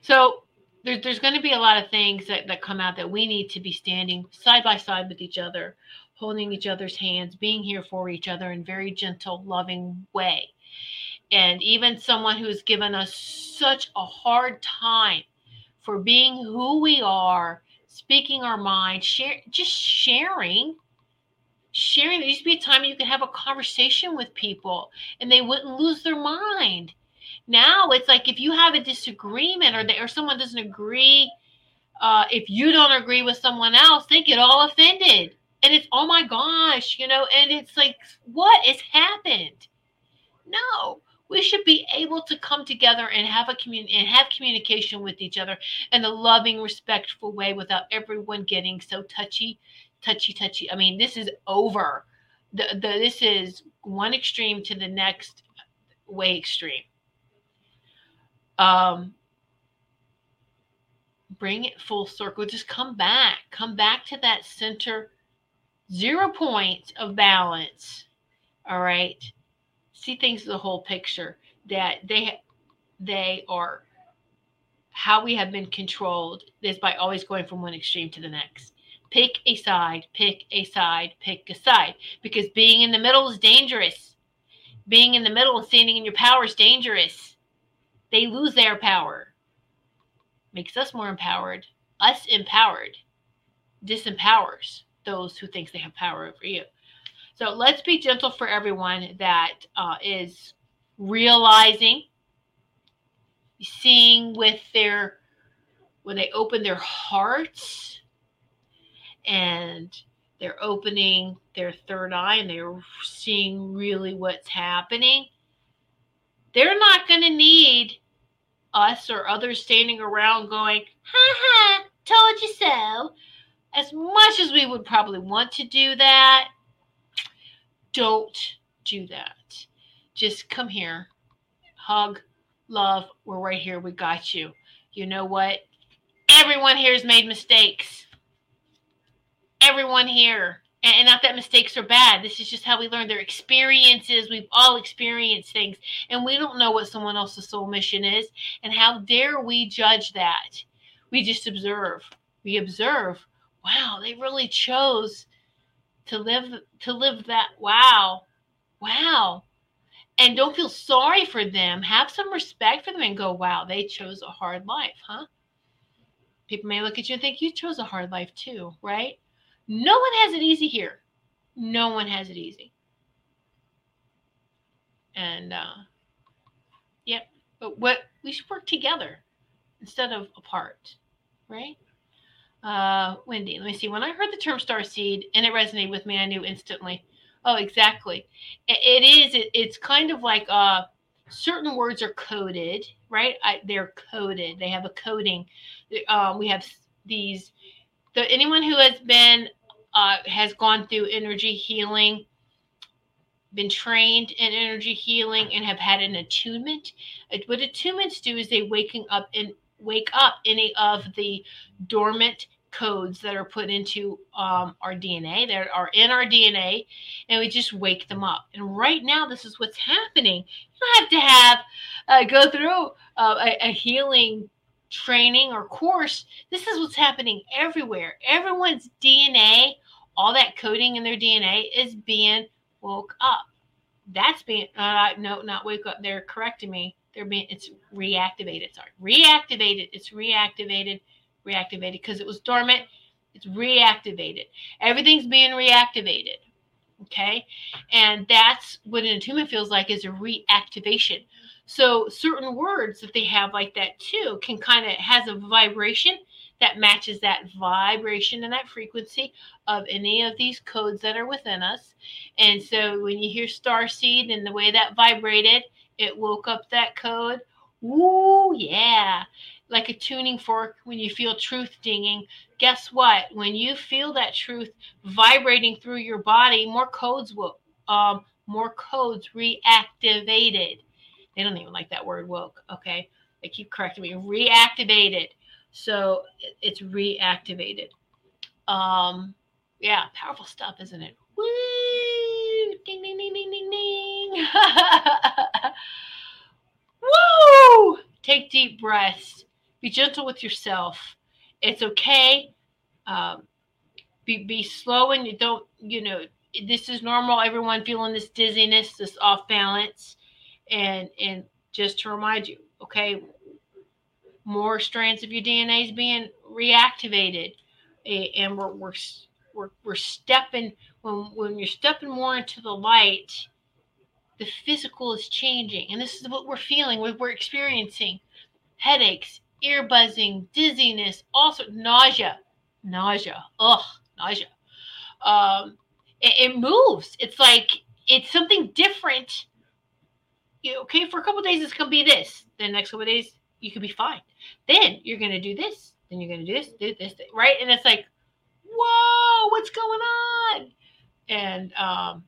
So there, there's going to be a lot of things that, that come out that we need to be standing side by side with each other, holding each other's hands, being here for each other in very gentle, loving way. And even someone who's given us such a hard time for being who we are, speaking our mind, share, just sharing. Sharing. There used to be a time you could have a conversation with people and they wouldn't lose their mind now it's like if you have a disagreement or they, or someone doesn't agree, uh, if you don't agree with someone else, they get all offended. And it's oh my gosh, you know, and it's like, what has happened? No, we should be able to come together and have a community and have communication with each other in a loving, respectful way without everyone getting so touchy, touchy, touchy. I mean, this is over. The, the this is one extreme to the next way extreme um, bring it full circle. Just come back, come back to that center, zero point of balance. All right, see things the whole picture. That they they are how we have been controlled is by always going from one extreme to the next. Pick a side, pick a side, pick a side. Because being in the middle is dangerous. Being in the middle and standing in your power is dangerous they lose their power. Makes us more empowered. Us empowered disempowers those who thinks they have power over you. So let's be gentle for everyone that uh, is realizing, seeing with their when they open their hearts and they're opening their third eye and they're seeing really what's happening. They're not going to need us or others standing around going, ha ha, told you so. As much as we would probably want to do that, don't do that. Just come here, hug, love. We're right here. We got you. You know what? Everyone here has made mistakes. Everyone here and, and not that mistakes are bad. This is just how we learn. Their experiences. We've all experienced things, and we don't know what someone else's soul mission is. And how dare we judge that? We just observe. We observe. Wow, they really chose to live to live that. Wow, wow and don't feel sorry for them. Have some respect for them and go, wow, they chose a hard life, huh? People may look at you and think you chose a hard life too, right? No one has it easy here. No one has it easy. And uh yeah, but what we should work together instead of apart, right? Uh Wendy, let me see. When I heard the term star seed and it resonated with me, I knew instantly. Oh, exactly. It, it is. It, it's kind of like uh certain words are coded, right? I, they're coded. They have a coding. Um, we have these the anyone who has been uh, has gone through energy healing, been trained in energy healing, and have had an attunement. What attunements do is they waking up and wake up any of the dormant codes that are put into um, our DNA that are in our DNA, and we just wake them up. And right now, this is what's happening. You don't have to have uh, go through uh, a, a healing training or course, this is what's happening everywhere. Everyone's DNA, all that coding in their DNA is being woke up. That's being uh, no, not wake up. They're correcting me. They're being it's reactivated. Sorry, reactivated. It's reactivated, reactivated because it was dormant. It's reactivated. Everything's being reactivated. Okay, and that's what an attunement feels like is a reactivation. So certain words that they have like that too can kind of has a vibration that matches that vibration and that frequency of any of these codes that are within us. And so when you hear star seed and the way that vibrated, it woke up that code. Woo, yeah. Like a tuning fork when you feel truth dinging. Guess what? When you feel that truth vibrating through your body, more codes will um more codes reactivated. They don't even like that word woke, okay? They keep correcting me. Reactivated. So it's reactivated. Um, yeah, powerful stuff, isn't it? Woo! Ding, ding, ding, ding, ding, ding. Woo! Take deep breaths. Be gentle with yourself. It's okay. Um, be be slow and you don't. You know this is normal. Everyone feeling this dizziness, this off balance, and and just to remind you, okay, more strands of your DNA is being reactivated, and we're we're we're, we're stepping when when you're stepping more into the light the physical is changing and this is what we're feeling what we're experiencing. Headaches ear buzzing dizziness also nausea nausea ugh nausea. Um it, it moves. It's like it's something different okay for a couple days it's gonna be this the next couple days you could be fine then you're gonna do this then you're gonna do this do this right and it's like whoa what's going on and um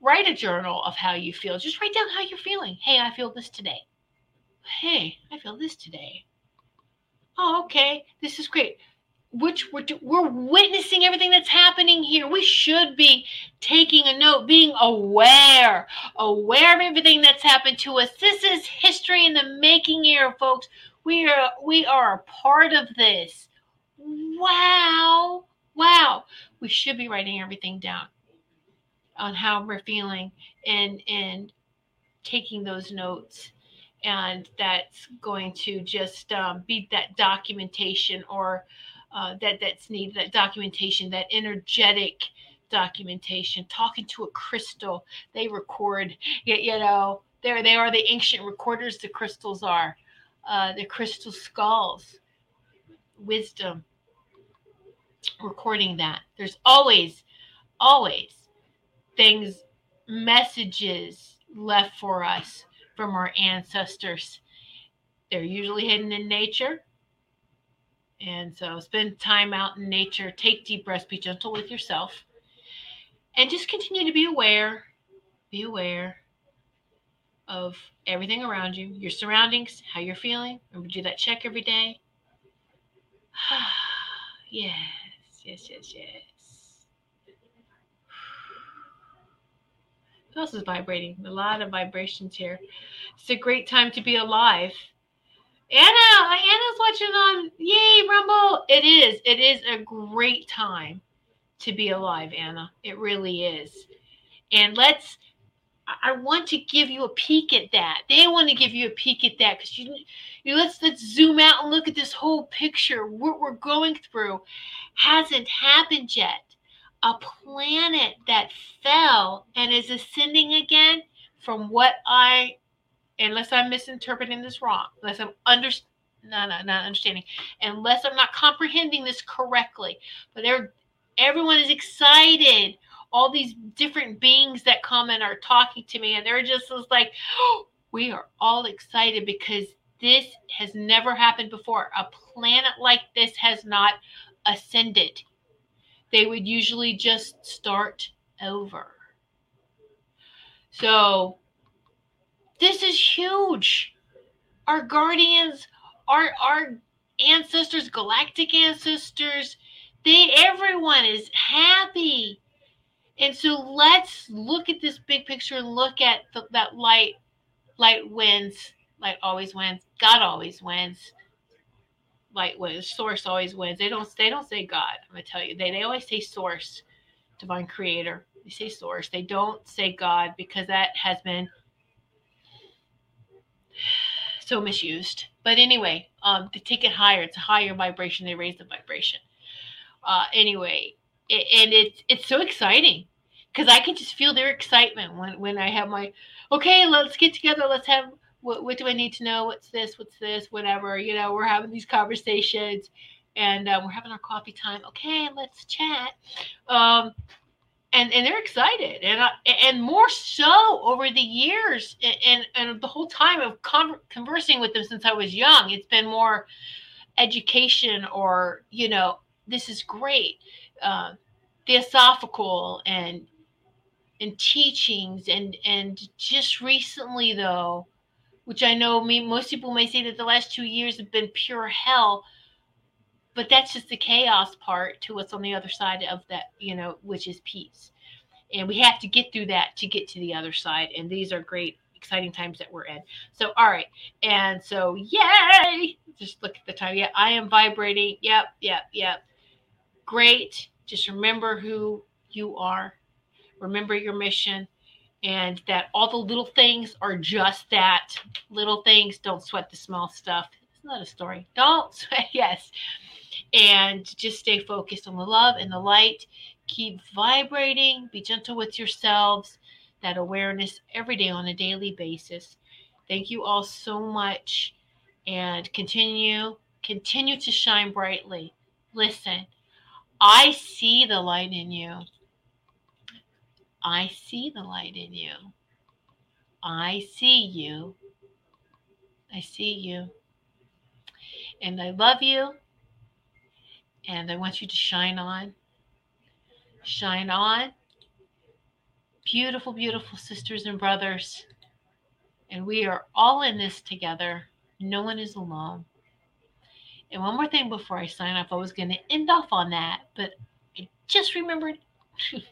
write a journal of how you feel. Just write down how you're feeling. Hey, I feel this today. Hey, I feel this today. Oh, okay. This is great. Which we're, we're witnessing everything that's happening here. We should be taking a note, being aware, aware of everything that's happened to us. This is history in the making here, folks. We are we are a part of this. Wow. Wow. We should be writing everything down on how we're feeling and and taking those notes and that's going to just um, be that documentation or uh, that that's needed that documentation that energetic documentation talking to a crystal they record you, you know there they are the ancient recorders the crystals are uh, the crystal skulls wisdom recording that there's always always things, messages left for us from our ancestors. They're usually hidden in nature. And so spend time out in nature, take deep breaths, be gentle with yourself, and just continue to be aware, be aware of everything around you, your surroundings, how you're feeling. Remember, do that check every day. yes, yes, yes, yes. Who else is vibrating? A lot of vibrations here. It's a great time to be alive. Anna, Anna's watching on Yay Rumble. It is. It is a great time to be alive, Anna. It really is. And let's I want to give you a peek at that. They want to give you a peek at that because you, you let's let's zoom out and look at this whole picture. What we're going through hasn't happened yet a planet that fell and is ascending again from what I unless I'm misinterpreting this wrong, unless I'm under no, no, not understanding, unless I'm not comprehending this correctly. But they're everyone is excited. All these different beings that come and are talking to me, and they're just like, oh, we are all excited because this has never happened before. A planet like this has not ascended they would usually just start over. So, this is huge. Our guardians, our our ancestors, galactic ancestors, they everyone is happy. And so let's look at this big picture and look at the, that light light wins. Light always wins. God always wins light wins. Source always wins. They don't they don't say God. I'm gonna tell you. They they always say source, divine creator. They say source. They don't say God because that has been so misused. But anyway, um, to take it higher, it's a higher vibration. They raise the vibration. Uh, anyway, it, and it's it's so exciting because I can just feel their excitement when when I have my okay, let's get together. Let's have what, what do I need to know? What's this? What's this? Whatever. You know, we're having these conversations and uh, we're having our coffee time. Okay, let's chat. Um, and and they're excited, and uh, and more so over the years, and and the whole time of con- conversing with them since I was young, it's been more education or you know this is great, uh, theosophical and and teachings. And and just recently though which I know me, most people may say that the last two years have been pure hell, but that's just the chaos part to what's on the other side of that, you know, which is peace. And we have to get through that to get to the other side. And these are great, exciting times that we're in. So, all right. And so, yay! Just look at the time. Yeah, I am vibrating. Yep, yep, yep. Great. Just remember who you are, remember your mission and that all the little things are just that little things. Don't sweat the small stuff. It's not a story. Don't sweat. Yes. And just stay focused on the love and the light. Keep vibrating. Be gentle with yourselves. That awareness every day on a daily basis. Thank you all so much. And continue, continue to shine brightly. Listen, I see the light in you. I see the light in you. I see you. I see you. And I love you. And I want you to shine on. Shine on. Beautiful, beautiful sisters and brothers. And we are all in this together. No one is alone. And one more thing before I sign off, I was going to end off on that, but I just remembered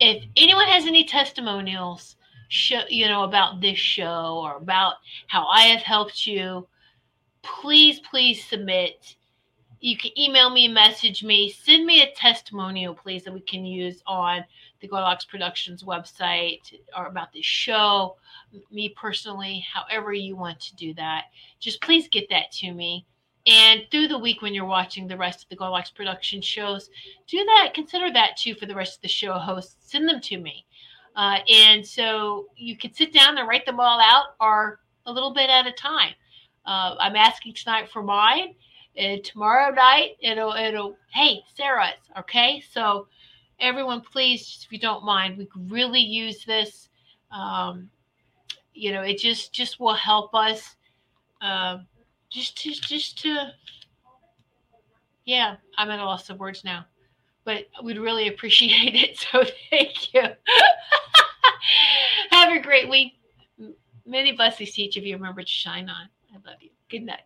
if anyone has any testimonials show you know about this show or about how i have helped you please please submit you can email me message me send me a testimonial please that we can use on the Goldilocks Productions website or about the show, me personally, however you want to do that. Just please get that to me. And through the week, when you're watching the rest of the Goldilocks production shows, do that. Consider that too for the rest of the show hosts. Send them to me. Uh, and so you can sit down and write them all out or a little bit at a time. Uh, I'm asking tonight for mine. And tomorrow night, it'll, it'll, hey, Sarah's, okay? So everyone, please, if you don't mind, we really use this. Um, you know, it just, just will help us. Um, just to just to yeah i'm at a loss of words now but we'd really appreciate it so thank you have a great week many blessings to each of you remember to shine on i love you good night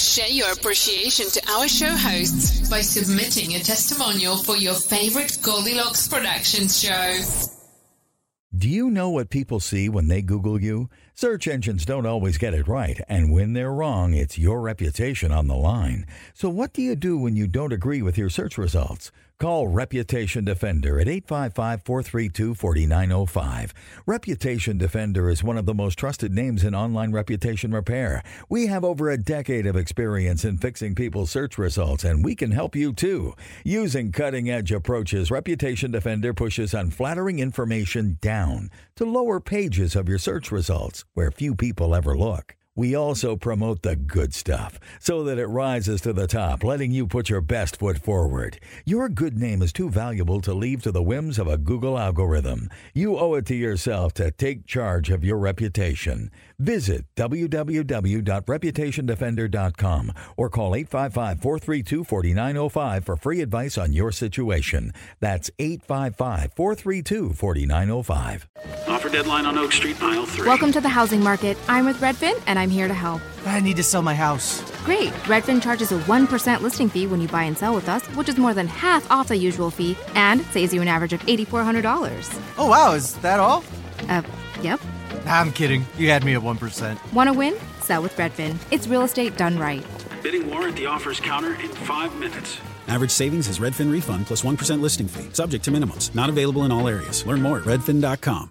Share your appreciation to our show hosts by submitting a testimonial for your favorite Goldilocks Productions show. Do you know what people see when they Google you? Search engines don't always get it right, and when they're wrong, it's your reputation on the line. So, what do you do when you don't agree with your search results? Call Reputation Defender at 855 432 4905. Reputation Defender is one of the most trusted names in online reputation repair. We have over a decade of experience in fixing people's search results, and we can help you too. Using cutting edge approaches, Reputation Defender pushes unflattering information down to lower pages of your search results where few people ever look. We also promote the good stuff so that it rises to the top, letting you put your best foot forward. Your good name is too valuable to leave to the whims of a Google algorithm. You owe it to yourself to take charge of your reputation. Visit www.reputationdefender.com or call 855 432 4905 for free advice on your situation. That's 855 432 4905. Offer deadline on Oak Street, aisle 3. Welcome to the housing market. I'm with Redfin and I'm here to help. I need to sell my house. Great. Redfin charges a 1% listing fee when you buy and sell with us, which is more than half off the usual fee and saves you an average of $8,400. Oh, wow. Is that all? Uh, yep. I'm kidding. You had me at 1%. Want to win? Sell with Redfin. It's real estate done right. Bidding war at the offers counter in five minutes. Average savings is Redfin refund plus 1 listing fee, subject to minimums. Not available in all areas. Learn more at redfin.com.